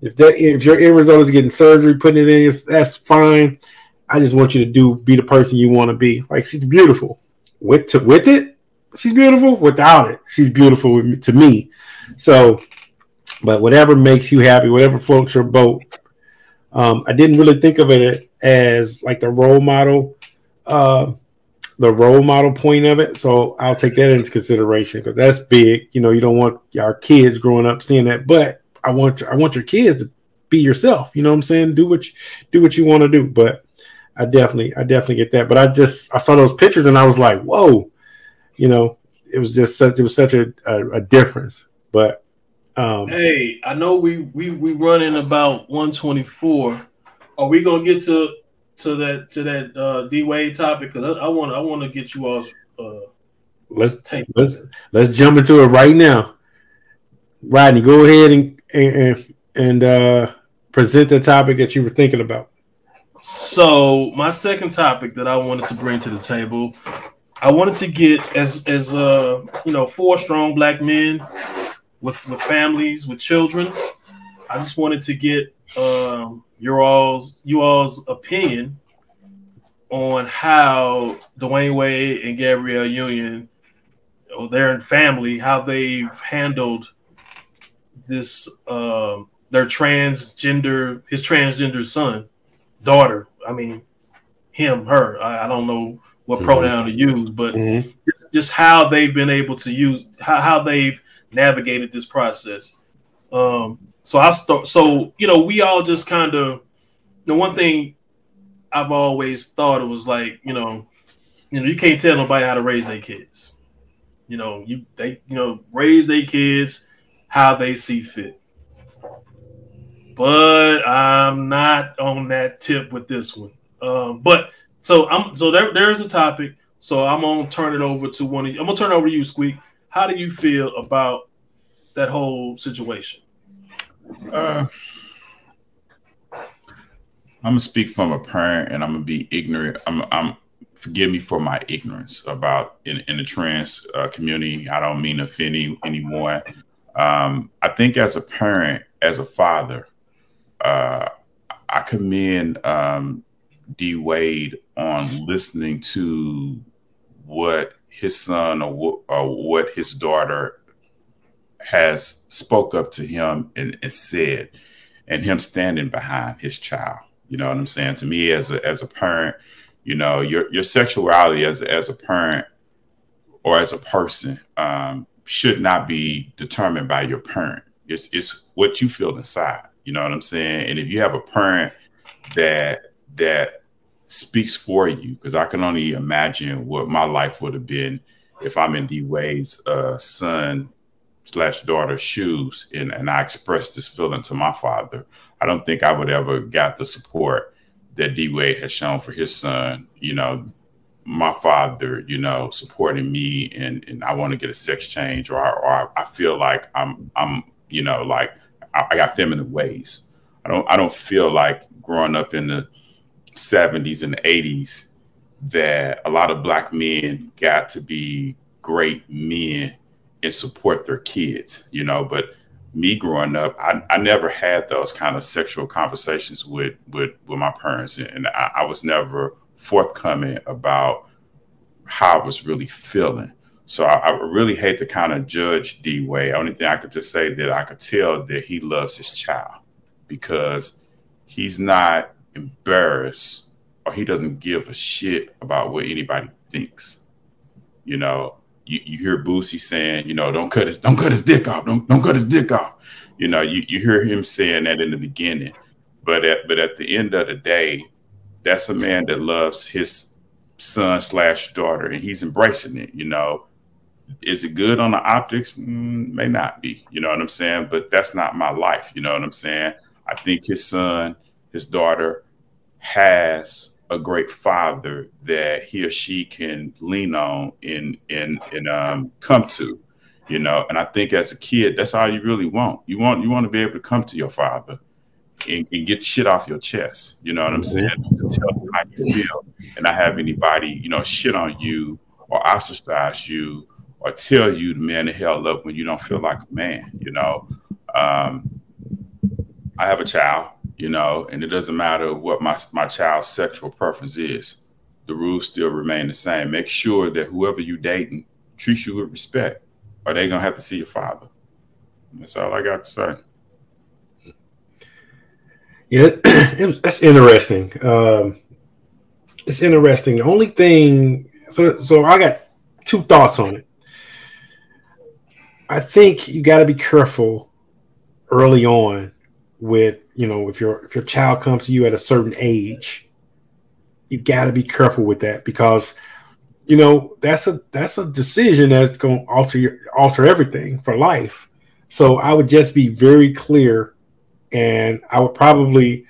If that if your end result is getting surgery, putting it in, that's fine. I just want you to do be the person you want to be. Like she's beautiful with to, with it, she's beautiful. Without it, she's beautiful to me. So, but whatever makes you happy, whatever floats your boat. Um, I didn't really think of it as like the role model uh, the role model point of it. So I'll take that into consideration because that's big. You know, you don't want our kids growing up seeing that, but I want I want your kids to be yourself. You know what I'm saying? Do what you, do what you want to do. But I definitely I definitely get that. But I just I saw those pictures and I was like, whoa, you know, it was just such it was such a, a, a difference. But um, hey, I know we we we running about 124. Are we gonna get to to that to that uh, D Wade topic? Because I want I want to get you all. Uh, let's take let's let's jump into it right now. Rodney, go ahead and and and uh, present the topic that you were thinking about. So my second topic that I wanted to bring to the table, I wanted to get as as uh you know four strong black men with with families with children. I just wanted to get um, your all's you all's opinion on how Dwyane Wade and Gabrielle Union, or their family, how they've handled this uh, their transgender his transgender son, daughter. I mean, him, her. I, I don't know what mm-hmm. pronoun to use, but mm-hmm. just, just, how they've been able to use how, how they've navigated this process. Um, so I start. So you know, we all just kind of the one thing I've always thought it was like you know, you know, you can't tell nobody how to raise their kids. You know, you they you know raise their kids how they see fit. But I'm not on that tip with this one. Um, but so I'm so there, there's a topic. So I'm gonna turn it over to one of you. I'm gonna turn it over to you, Squeak. How do you feel about that whole situation? Uh, I'm gonna speak from a parent, and I'm gonna be ignorant. I'm, I'm forgive me for my ignorance about in, in the trans uh, community. I don't mean to offend any, anymore. Um, I think as a parent, as a father, uh, I commend um, D Wade on listening to what his son or, or what his daughter has spoke up to him and, and, said, and him standing behind his child. You know what I'm saying? To me, as a as a parent, you know, your your sexuality as as a parent or as a person um, should not be determined by your parent. It's it's what you feel inside. You know what I'm saying? And if you have a parent that that speaks for you, because I can only imagine what my life would have been if I'm in D Wade's uh, son slash daughter shoes and, and I expressed this feeling to my father, I don't think I would ever got the support that D Wade has shown for his son. You know, my father, you know, supporting me and, and I want to get a sex change or, or I feel like I'm I'm, you know, like I, I got feminine ways. I don't I don't feel like growing up in the 70s and 80s that a lot of black men got to be great men and support their kids, you know. But me growing up, I, I never had those kind of sexual conversations with with, with my parents, and I, I was never forthcoming about how I was really feeling. So I, I, really hate to kind of judge D Way. Only thing I could just say that I could tell that he loves his child because he's not embarrassed or he doesn't give a shit about what anybody thinks. You know, you, you hear Boosie saying, you know, don't cut his don't cut his dick off, don't don't cut his dick off. You know, you, you hear him saying that in the beginning, but at but at the end of the day, that's a man that loves his son slash daughter, and he's embracing it. You know, is it good on the optics? Mm, may not be. You know what I'm saying? But that's not my life. You know what I'm saying? I think his son, his daughter, has a great father that he or she can lean on and and and um, come to, you know. And I think as a kid, that's all you really want. You want you want to be able to come to your father and, and get shit off your chest. You know what I'm mm-hmm. saying? To tell him how you feel, and not have anybody you know shit on you or ostracize you or tell you the man the hell up when you don't feel like a man. You know. Um, I have a child you know, and it doesn't matter what my my child's sexual preference is. The rules still remain the same. Make sure that whoever you dating treats you with respect, or they gonna have to see your father. That's all I got to say. Yeah, was, that's interesting. Um, it's interesting. The only thing, so so I got two thoughts on it. I think you got to be careful early on with you know if your if your child comes to you at a certain age, you got to be careful with that because you know that's a that's a decision that's going to alter your alter everything for life. So I would just be very clear, and I would probably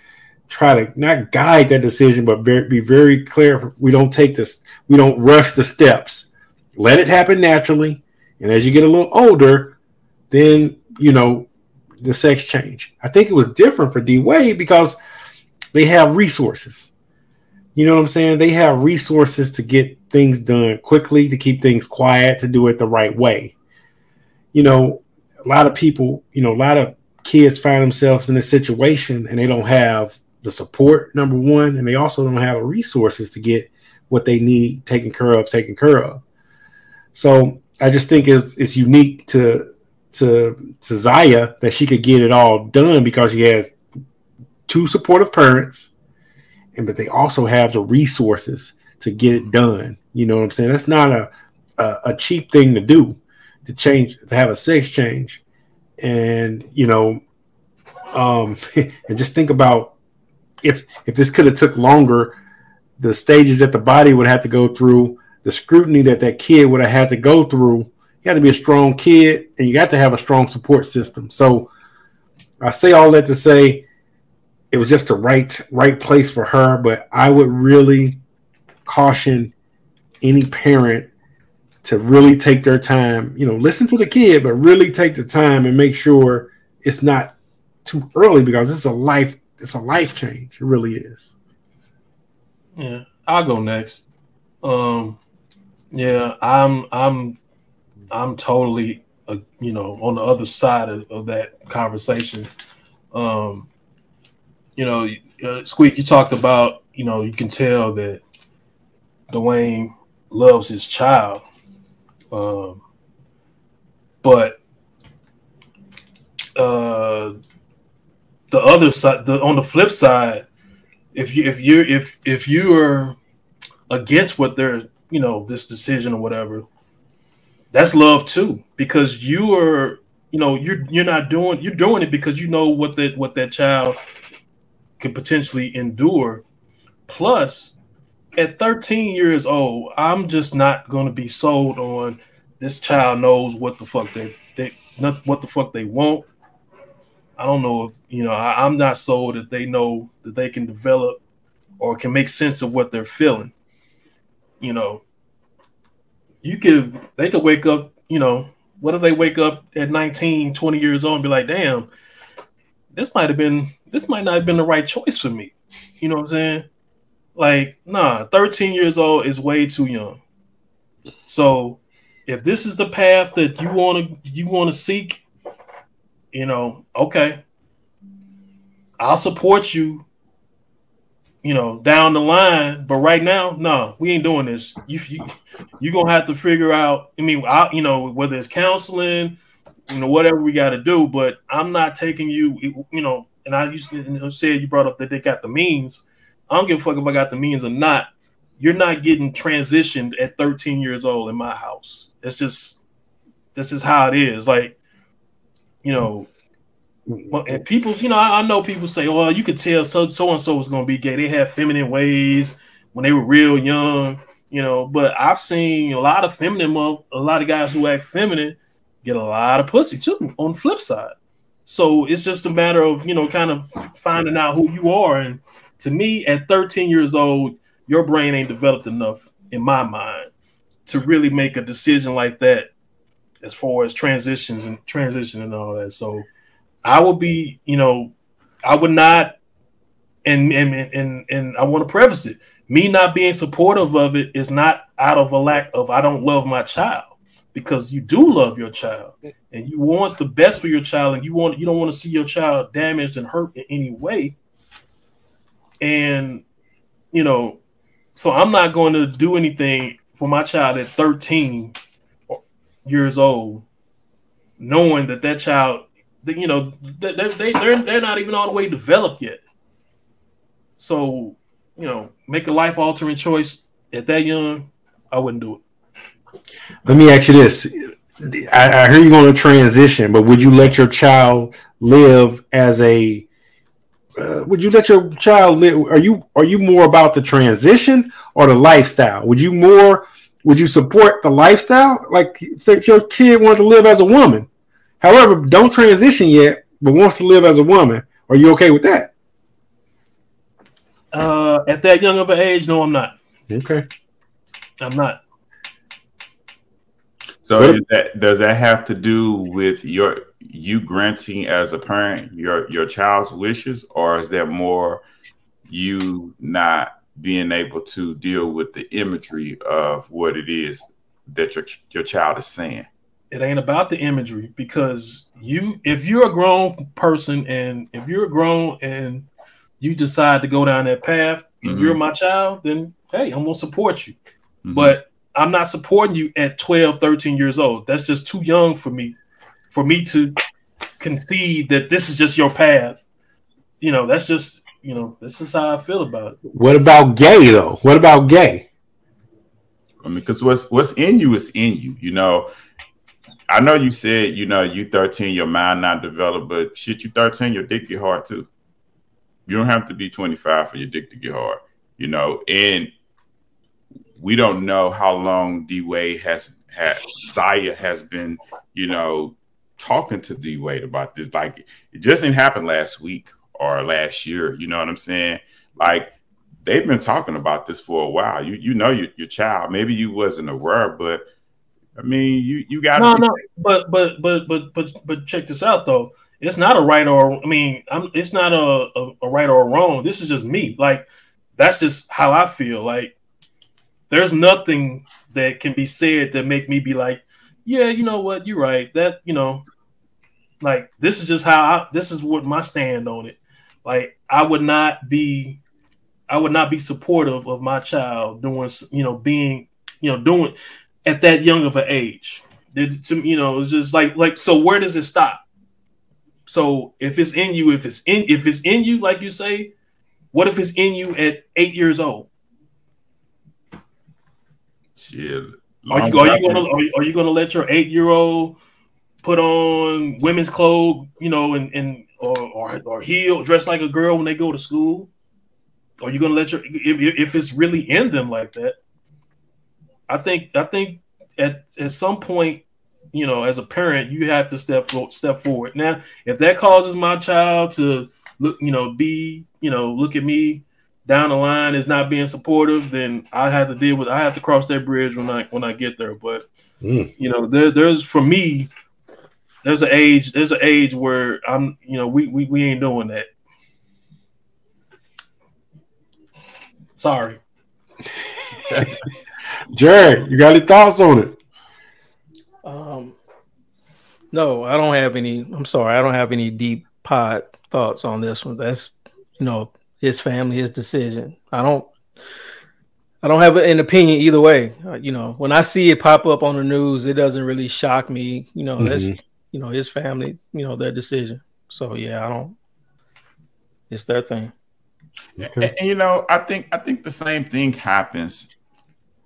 try to not guide that decision, but be very clear. We don't take this, we don't rush the steps. Let it happen naturally, and as you get a little older, then you know the sex change. I think it was different for D Wade because they have resources. You know what I'm saying? They have resources to get things done quickly, to keep things quiet, to do it the right way. You know, a lot of people, you know, a lot of kids find themselves in this situation and they don't have the support, number one, and they also don't have the resources to get what they need taken care of, taken care of. So I just think it's it's unique to to to Zaya that she could get it all done because she has two supportive parents, and but they also have the resources to get it done. You know what I'm saying? That's not a a, a cheap thing to do to change to have a sex change, and you know, um, and just think about if if this could have took longer, the stages that the body would have to go through, the scrutiny that that kid would have had to go through you got to be a strong kid and you got to have a strong support system. So I say all that to say it was just the right right place for her, but I would really caution any parent to really take their time, you know, listen to the kid, but really take the time and make sure it's not too early because it's a life it's a life change. It really is. Yeah, I'll go next. Um yeah, I'm I'm I'm totally, uh, you know, on the other side of, of that conversation. Um, you know, uh, Squeak, you talked about, you know, you can tell that Dwyane loves his child. Um, but uh, the other side, the, on the flip side, if you if you if if you are against what they're you know this decision or whatever, that's love too because you are you know you're you're not doing you're doing it because you know what that what that child can potentially endure. Plus at 13 years old i'm just not going to be sold on this child knows what the fuck they they not what the fuck they want. I don't know if you know I, i'm not sold that they know that they can develop or can make sense of what they're feeling you know you could they could wake up, you know, what if they wake up at 19, 20 years old and be like, damn, this might have been this might not have been the right choice for me. You know what I'm saying? Like, nah, 13 years old is way too young. So if this is the path that you want to you want to seek, you know, okay. I'll support you you know, down the line. But right now, no, we ain't doing this. You you you gonna have to figure out. I mean, I, you know, whether it's counseling, you know, whatever we got to do. But I'm not taking you. You know, and I used to you say you brought up that they got the means. I don't give a fuck if I got the means or not. You're not getting transitioned at 13 years old in my house. It's just this is how it is. Like, you know, well, and people, you know, I, I, know people say, well, you could tell so so and so was going to be gay. They have feminine ways when they were real young, you know. But I've seen a lot of feminine, a lot of guys who act feminine get a lot of pussy too. On the flip side, so it's just a matter of you know, kind of finding out who you are. And to me, at 13 years old, your brain ain't developed enough, in my mind, to really make a decision like that, as far as transitions and transition and all that. So I would be, you know, I would not, and and and and I want to preface it. Me not being supportive of it is not out of a lack of I don't love my child because you do love your child and you want the best for your child and you want you don't want to see your child damaged and hurt in any way. And you know, so I'm not going to do anything for my child at 13 years old, knowing that that child you know, they, they they're they're not even all the way developed yet. So, you know, make a life altering choice at that young, I wouldn't do it. Let me ask you this: I, I hear you're going to transition, but would you let your child live as a uh, would you let your child live are you are you more about the transition or the lifestyle would you more would you support the lifestyle like if your kid wanted to live as a woman however don't transition yet but wants to live as a woman. Are you okay with that? Uh, at that young of an age no i'm not. Okay. I'm not. So is that does that have to do with your you granting as a parent your your child's wishes, or is that more you not being able to deal with the imagery of what it is that your your child is saying? It ain't about the imagery because you if you're a grown person and if you're grown and you decide to go down that path mm-hmm. you're my child, then hey, I'm gonna support you. Mm-hmm. But I'm not supporting you at 12, 13 years old. That's just too young for me, for me to concede that this is just your path. You know, that's just, you know, this is how I feel about it. What about gay though? What about gay? I mean, because what's what's in you is in you. You know, I know you said, you know, you 13, your mind not developed, but shit, you 13, your dick get hard too. You don't have to be 25 for your dick to get hard, you know, and we don't know how long D Wade has had Zaya has been, you know, talking to D Wade about this. Like it just didn't happen last week or last year. You know what I'm saying? Like they've been talking about this for a while. You you know your, your child. Maybe you wasn't aware, but I mean you you got no no. But but but but but but check this out though. It's not a right or I mean I'm, it's not a, a, a right or a wrong. This is just me. Like that's just how I feel. Like there's nothing that can be said that make me be like, yeah, you know what, you're right. That you know, like this is just how I, this is what my stand on it. Like I would not be, I would not be supportive of my child doing, you know, being, you know, doing at that young of an age. To, you know, it's just like like so. Where does it stop? So if it's in you, if it's in if it's in you, like you say, what if it's in you at eight years old? Shit. Are you, are you gonna are you, are you gonna let your eight year old put on women's clothes, you know, and and or, or or heel dress like a girl when they go to school? Are you gonna let your if, if it's really in them like that? I think I think at at some point, you know, as a parent, you have to step step forward. Now, if that causes my child to look, you know, be, you know, look at me down the line is not being supportive, then I have to deal with. I have to cross that bridge when I when I get there. But mm. you know, there, there's for me, there's an age. There's an age where I'm. You know, we we, we ain't doing that. Sorry. Jared, you got any thoughts on it? Um, no, I don't have any. I'm sorry, I don't have any deep pod thoughts on this one. That's you know his family, his decision. I don't I don't have an opinion either way. Uh, you know, when I see it pop up on the news, it doesn't really shock me. You know, mm-hmm. that's you know his family, you know their decision. So yeah, I don't. It's their thing. Okay. And, and, you know, I think I think the same thing happens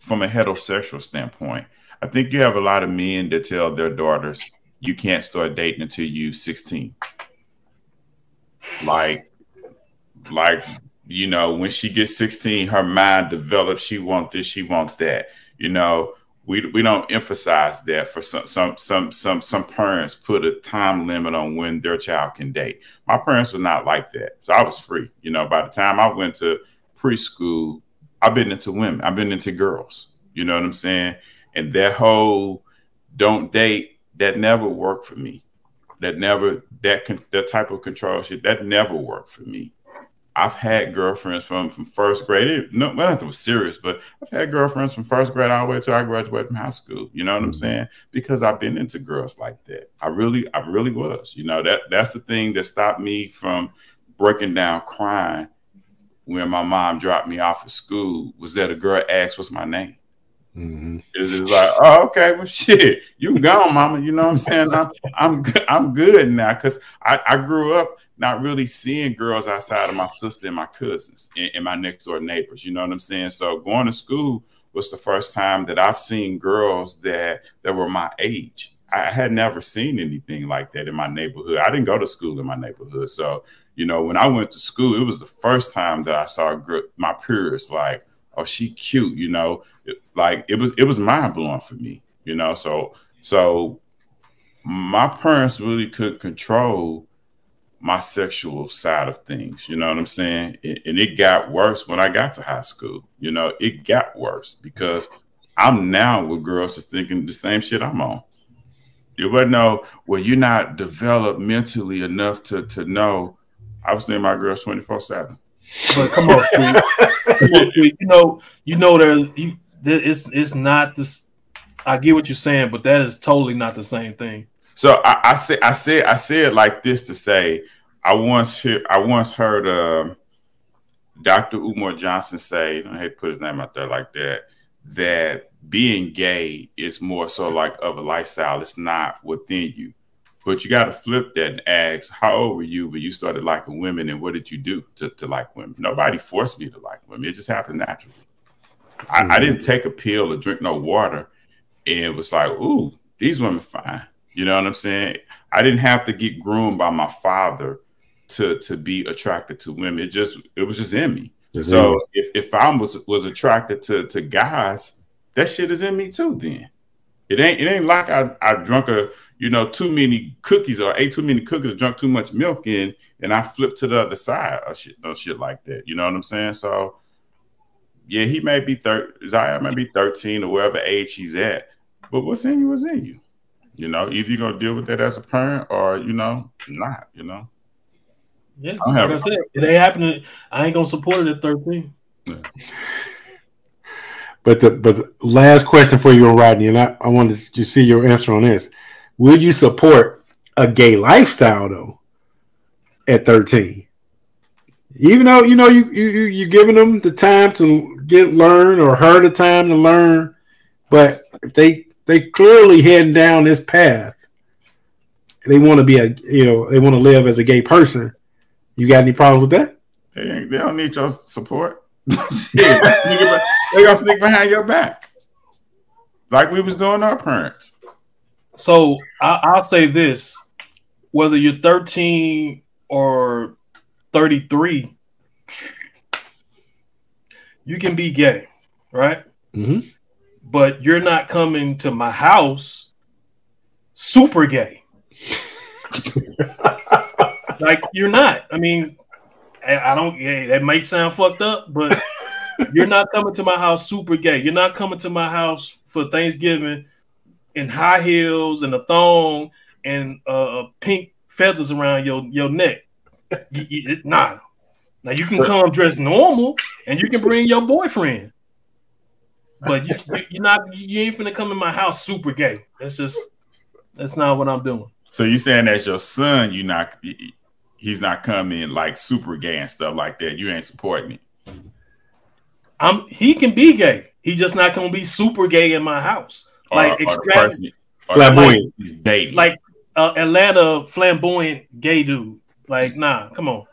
from a heterosexual standpoint. I think you have a lot of men that tell their daughters, "You can't start dating until you 16." Like like you know when she gets 16 her mind develops she want this she want that you know we, we don't emphasize that for some some some some some parents put a time limit on when their child can date my parents were not like that so i was free you know by the time i went to preschool i've been into women i've been into girls you know what i'm saying and that whole don't date that never worked for me that never that that type of control shit that never worked for me I've had girlfriends from from first grade. no, nothing was serious, but I've had girlfriends from first grade all the way till I graduated from high school. You know what I'm saying? Because I've been into girls like that. I really, I really was. You know that that's the thing that stopped me from breaking down crying when my mom dropped me off at school. Was that a girl asked what's my name? Mm-hmm. It's just like, oh, okay, well, shit, you gone, mama. You know what I'm saying? I'm, I'm, I'm good now because I, I grew up not really seeing girls outside of my sister and my cousins and, and, my next door neighbors. You know what I'm saying? So going to school was the first time that I've seen girls that that were my age. I had never seen anything like that in my neighborhood. I didn't go to school in my neighborhood, so you know, when I went to school, it was the first time that I saw my peers like, oh, she cute, you know, like it was it was mind blowing for me, you know. So so my parents really could control my sexual side of things. You know what I'm saying? And it got worse when I got to high school. You know, it got worse because I'm now with girls that's thinking the same shit I'm on. You would know, well, you're not developed mentally enough to to know. I was thinking my girls 24 seven. But come on, come on you know, you know, there, you, it's it's not this. I get what you're saying, but that is totally not the same thing. So I, I say I say I say it like this to say I once hear I once heard uh, Dr. Umar Johnson say, I hate to put his name out there like that, that being gay is more so like of a lifestyle. It's not within you. But you got to flip that and ask, how old were you when you started liking women and what did you do to, to like women? Nobody forced me to like women. It just happened naturally. I, I didn't take a pill or drink no water and it was like, ooh, these women fine. You know what I'm saying? I didn't have to get groomed by my father to to be attracted to women. It just it was just in me. Mm-hmm. So if, if I was was attracted to to guys, that shit is in me too. Then it ain't it ain't like I I drunk a you know too many cookies or ate too many cookies, or drunk too much milk in, and I flipped to the other side or shit, no shit like that. You know what I'm saying? So yeah, he may be third. Zion may be 13 or whatever age he's at, but what's in you is in you. You know, either you're gonna deal with that as a parent or you know, not, you know. Yeah, like I said, it ain't happening. I ain't gonna support it at 13. Yeah. But the but the last question for you, Rodney, and I, I wanted to see your answer on this. Would you support a gay lifestyle though at 13? Even though you know you you you're giving them the time to get learn or her the time to learn, but if they they clearly heading down this path. They want to be a you know they want to live as a gay person. You got any problems with that? They, they don't need your support. yeah, they gonna sneak behind your back, like we was doing our parents. So I, I'll say this: whether you're 13 or 33, you can be gay, right? Mm-hmm but you're not coming to my house super gay. like you're not. I mean, I don't. Yeah, that might sound fucked up, but you're not coming to my house super gay. You're not coming to my house for Thanksgiving in high heels and a thong and uh, pink feathers around your your neck. nah. Now you can come dressed normal, and you can bring your boyfriend. But you, you are not you ain't finna come in my house super gay. That's just that's not what I'm doing. So you saying that your son, you not he's not coming like super gay and stuff like that. You ain't supporting me. I'm he can be gay. He's just not gonna be super gay in my house. Like extravagant flamboyant. He's dating. Like uh, Atlanta flamboyant gay dude. Like, nah, come on.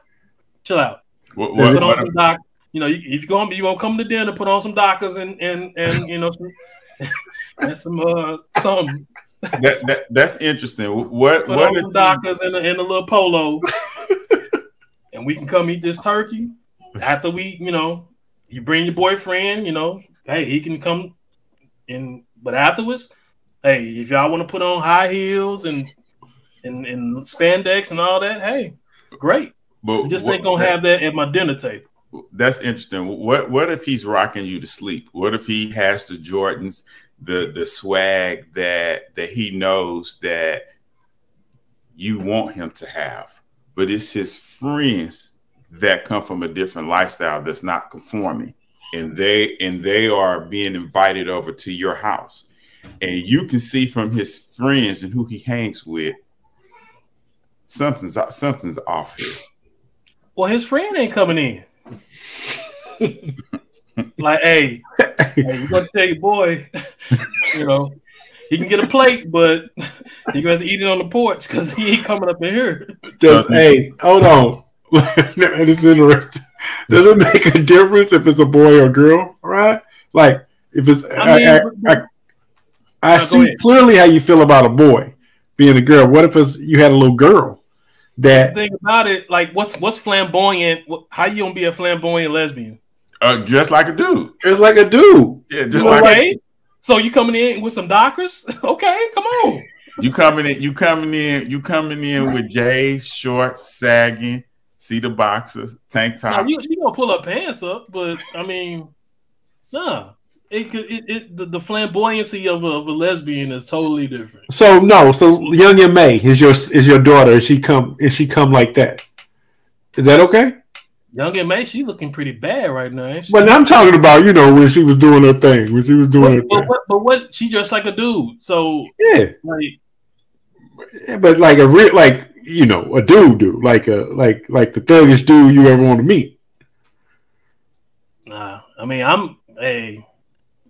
Chill out. What, what, Put on some doc you know, if you're gonna you gonna come to dinner, put on some Dockers and and and you know some and some uh some. That, that that's interesting. What put what on some Dockers and a, and a little polo, and we can come eat this turkey after we, you know, you bring your boyfriend. You know, hey, he can come and but afterwards, hey, if y'all want to put on high heels and and, and spandex and all that, hey, great. But we just what, ain't gonna have that at my dinner table that's interesting. What what if he's rocking you to sleep? What if he has the Jordans, the the swag that that he knows that you want him to have, but it's his friends that come from a different lifestyle that's not conforming, and they and they are being invited over to your house, and you can see from his friends and who he hangs with, something's something's off here. Well, his friend ain't coming in. like, hey, hey, you gotta tell your boy, you know, he can get a plate, but you got to eat it on the porch because he ain't coming up in here. Does hey, hold on. this is interesting. Does it make a difference if it's a boy or girl? Right? Like If it's, I mean, I, but- I, I No, see clearly how you feel about a boy being a girl. What if it's you had a little girl The that thing about it, like, what's what's flamboyant? How you gonna be a flamboyant lesbian? Uh, just like a dude. Just like a dude? Yeah, just like Okay, so you coming in with some dockers? Okay, come on. you coming in. You coming in. You coming in with J's shorts sagging. See the boxes, tank Now, top. you you gonna pull up pants up, but I mean, nah. It could it, it the, the flamboyancy of a, of a lesbian is totally different. So no, so Young M.A is your is your daughter. Is she come? Is she come like that? Is that okay? Young M.A, she looking pretty bad right now. Ain't she? But I'm talking about you know when she was doing her thing, when she was doing her But, but thing. what? But what? She dressed like a dude. So Yeah, like, Yeah, but like a real like you know a dude, dude like a like like the thuggish dude you ever want to meet. nah. I mean, I'm hey,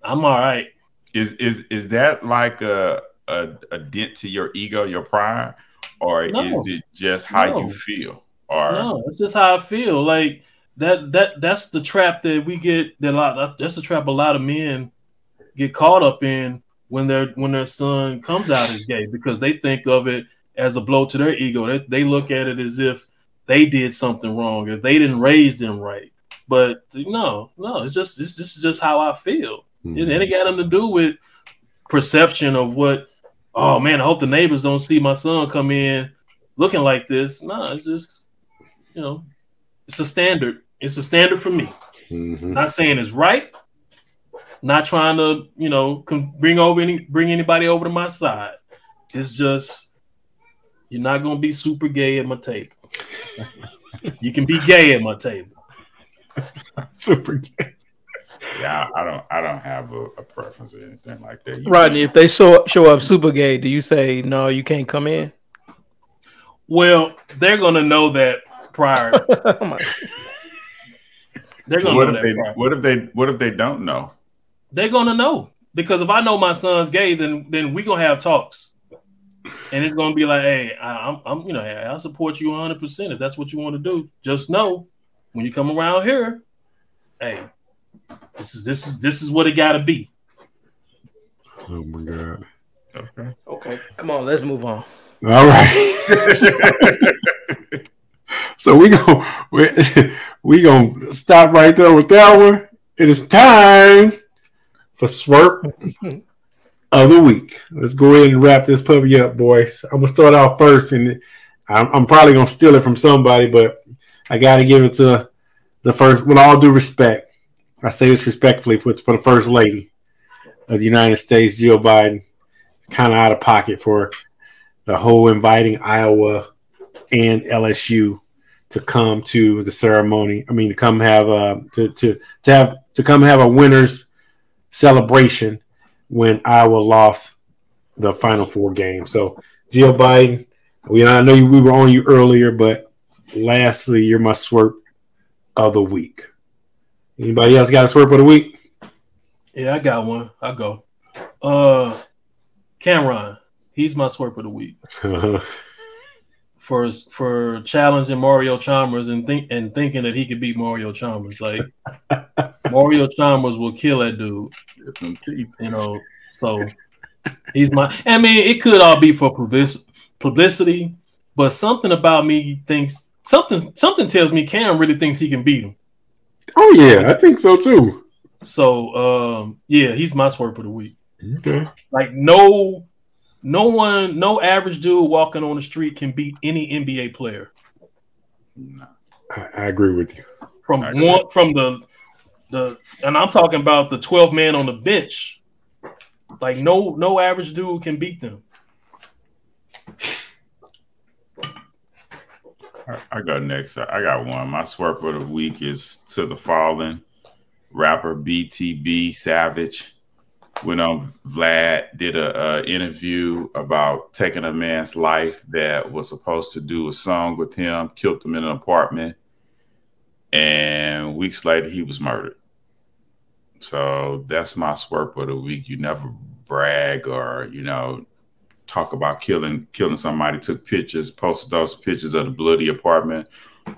I'm all right. Is is is that like a a, a dent to your ego, your pride, or No. is it just how No. you feel? Or No, it's just how I feel. Like that that that's the trap that we get that a lot that's the trap a lot of men get caught up in when their when their son comes out as gay because they think of it as a blow to their ego. They, they look at it as if they did something wrong, if they didn't raise them right. But no, no, it's just this, this is just how I feel. And then it got them to do with perception of what. Oh man, I hope the neighbors don't see my son come in looking like this. No, it's just you know, it's a standard. It's a standard for me. Mhm. Not saying it's right. Not trying to you know bring over any bring anybody over to my side. It's just you're not gonna be super gay at my table. you can be gay at my table. Super gay. yeah, I don't I don't have a, a preference or anything like that. You- Rodney, if they show show up super gay, do you say no? You can't come in. Well, they're gonna know that prior. Oh I'm They're gonna what know if that they prior. what if they what if they don't know? they're gonna know because if I know my son's gay, then then we gonna have talks, and it's gonna be like, hey, I, I'm, I'm, you know, hey, I support you 100 percent if that's what you want to do. Just know when you come around here, hey, this is this is this is what it got to be. Oh my god. Okay. okay, come on, let's move on. All right. so we go we, we gonna stop right there with that one. It is time for swerp of the week. Let's go ahead and wrap this puppy up, boys. I'm gonna start off first, and I'm, I'm probably gonna steal it from somebody, but I got to give it to the first. With all due respect, I say this respectfully for, for the first lady of the United States, Jill Biden. Kind of out of pocket for the whole inviting Iowa and LSU to come to the ceremony. I mean, to come have a to to to have to come have a winners celebration when Iowa lost the Final Four game. So, Jill Biden, we I know you, we were on you earlier, but lastly, you're my swerp of the week. Anybody else got a swerp of the week? Yeah, I got one. I go. Uh, Cam'ron, he's my swerp of the week for for challenging Mario Chalmers and think and thinking that he could beat Mario Chalmers. Like Mario Chalmers will kill that dude. Get them teeth. you know. So he's my. I mean, it could all be for publicity, but something about me thinks something. Something tells me Cam really thinks he can beat him. oh yeah, I think so too. So um, yeah, he's my swerve of the week. Okay. Like no, no one, no average dude walking on the street can beat any NBA player Nah. I, I agree with you. from one from the the, and I'm talking about the 12 man on the bench. Like no, no average dude can beat them. I, got next. I, got one. My swerve of the week is to the fallen rapper BTB Savage. When on Vlad did a, a interview about taking a man's life that was supposed to do a song with him, killed him in an apartment, and weeks later he was murdered. So that's my swerve of the week. You never brag or you know talk about killing killing somebody. Took pictures, posted those pictures of the bloody apartment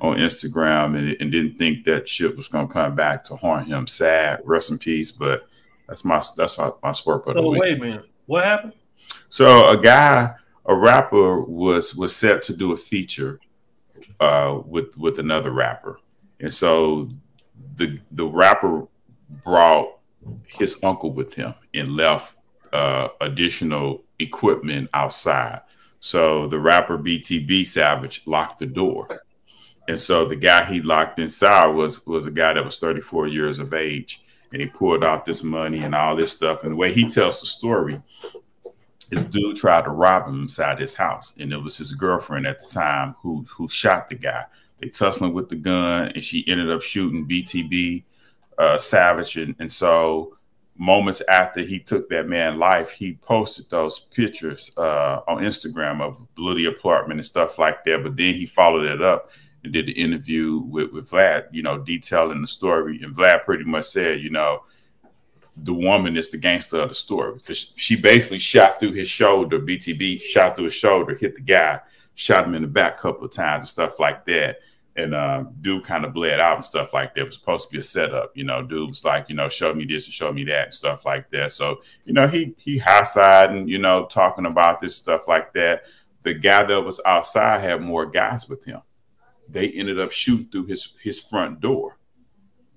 on Instagram, and, and didn't think that shit was gonna come back to haunt him. Sad, rest in peace. But That's my that's my, my swerve of the So week. wait a minute, what happened? So a guy, a rapper, was was set to do a feature uh, with with another rapper, and so the the rapper brought his uncle with him and left uh, additional equipment outside. So the rapper BTB Savage locked the door, and so the guy he locked inside was was a guy that was 34 years of age, and he pulled out this money and all this stuff. And the way he tells the story this dude tried to rob him inside his house, and it was his girlfriend at the time who who shot the guy. They tussling with the gun, and she ended up shooting BTB uh, Savage, and, and so moments after he took that man life, he posted those pictures uh, on Instagram of bloody apartment and stuff like that. But then he followed it up and did the interview with, with Vlad, you know, detailing the story. And Vlad pretty much said, you know, the woman is the gangster of the story because she basically shot through his shoulder. BTB shot through his shoulder, hit the guy, shot him in the back a couple of times and stuff like that. And uh, dude kind of bled out and stuff like that. It was supposed to be a setup, you know. Dude was like, you know, show me this and show me that and stuff like that. So, you know, he he high and you know, talking about this stuff like that. The guy that was outside had more guys with him. They ended up shooting through his his front door.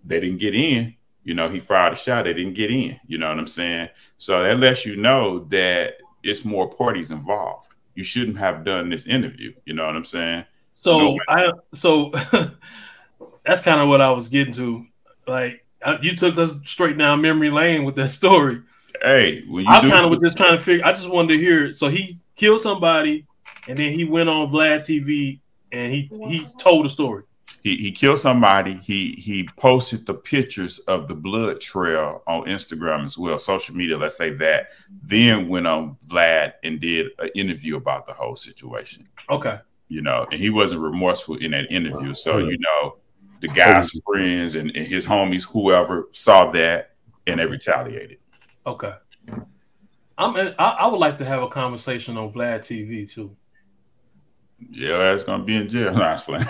They didn't get in, you know, he fired a shot. They didn't get in. You know what I'm saying? So that lets you know that it's more parties involved. You shouldn't have done this interview. You know what I'm saying? So No. I so that's kind of what I was getting to. Like I- you took us straight down memory lane with that story. Hey, when you I do kind of was some- just trying to figure. I just wanted to hear it. So he killed somebody, and then he went on Vlad TV and he he told the story. he, he killed somebody. He he posted the pictures of the blood trail on Instagram as well, social media. Let's say that. Then went on Vlad and did an interview about the whole situation. Okay. You know, and he wasn't remorseful in that interview. So, you know, the guy's friends and, and his homies, whoever saw that and they retaliated. Okay. I'm. I, I would like to have a conversation on Vlad TV too. Yeah, that's gonna be in jail. No, I was playing.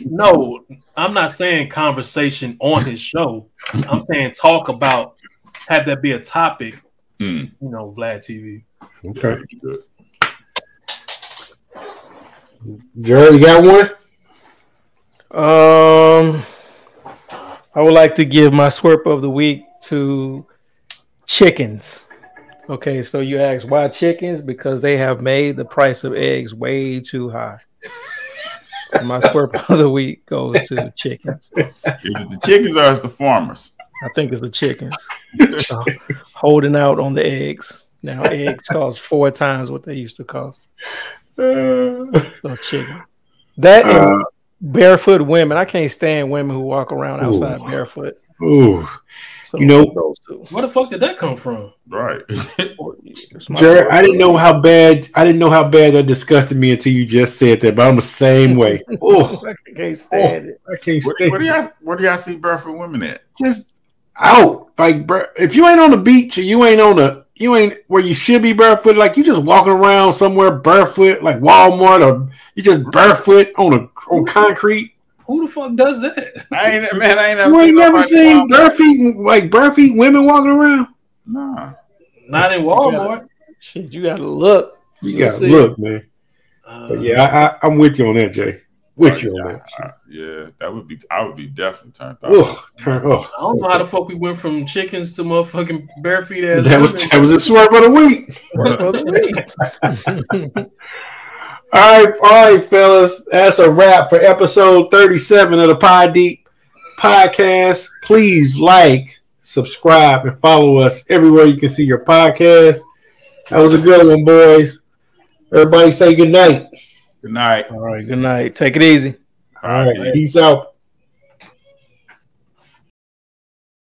No, I'm not saying conversation on his show. I'm saying talk about have that be a topic. Hmm. You know, Vlad TV. Okay. Pretty good. Jared, you got one? Um, I would like to give my swerp of the week to chickens. Okay, so you ask why chickens? Because they have made the price of eggs way too high. So my swerp of the week goes to chickens. Is it the chickens or is it the farmers? I think it's the chickens So, holding out on the eggs. Now eggs cost four times what they used to cost. So chicken. That and uh, barefoot women. I can't stand women who walk around outside Ooh. barefoot. Ooh, So You know- those two. Where the fuck did that come from? Right. It's my Jared. I didn't know how bad I didn't know how bad that disgusted me until you just said that. But I'm the same way. Oh, I can't stand it. I can't where, stand. where do y'all where do y'all see barefoot women at? just out. Like, if you ain't on the beach or you ain't on the, you ain't where you should be barefoot. Like, you just walking around somewhere barefoot, like Walmart, or you just barefoot on a on concrete. Who the fuck does that? I ain't man, I ain't never You ain't seen never seen walk- bare feet, like barefoot women walking around. Nah. Not in Walmart. Shit, you gotta look. You You'll gotta look, man. Uh, But yeah, I, I, I'm with you on that, Jay. With you on yeah, that. I- yeah, that would be I would be definitely turned off. Turn. Oh, I don't know how the fuck we went from chickens to motherfucking bare feet ass. that was women. that was a swerve of the week. Well, the week. All right, all right, fellas. That's a wrap for episode 37 of the Pod Deep podcast. Please like, subscribe, and follow us everywhere you can see your podcast. That was a good one, boys. Everybody say good night. Good night. All right, good night. Take it easy. All right, peace out.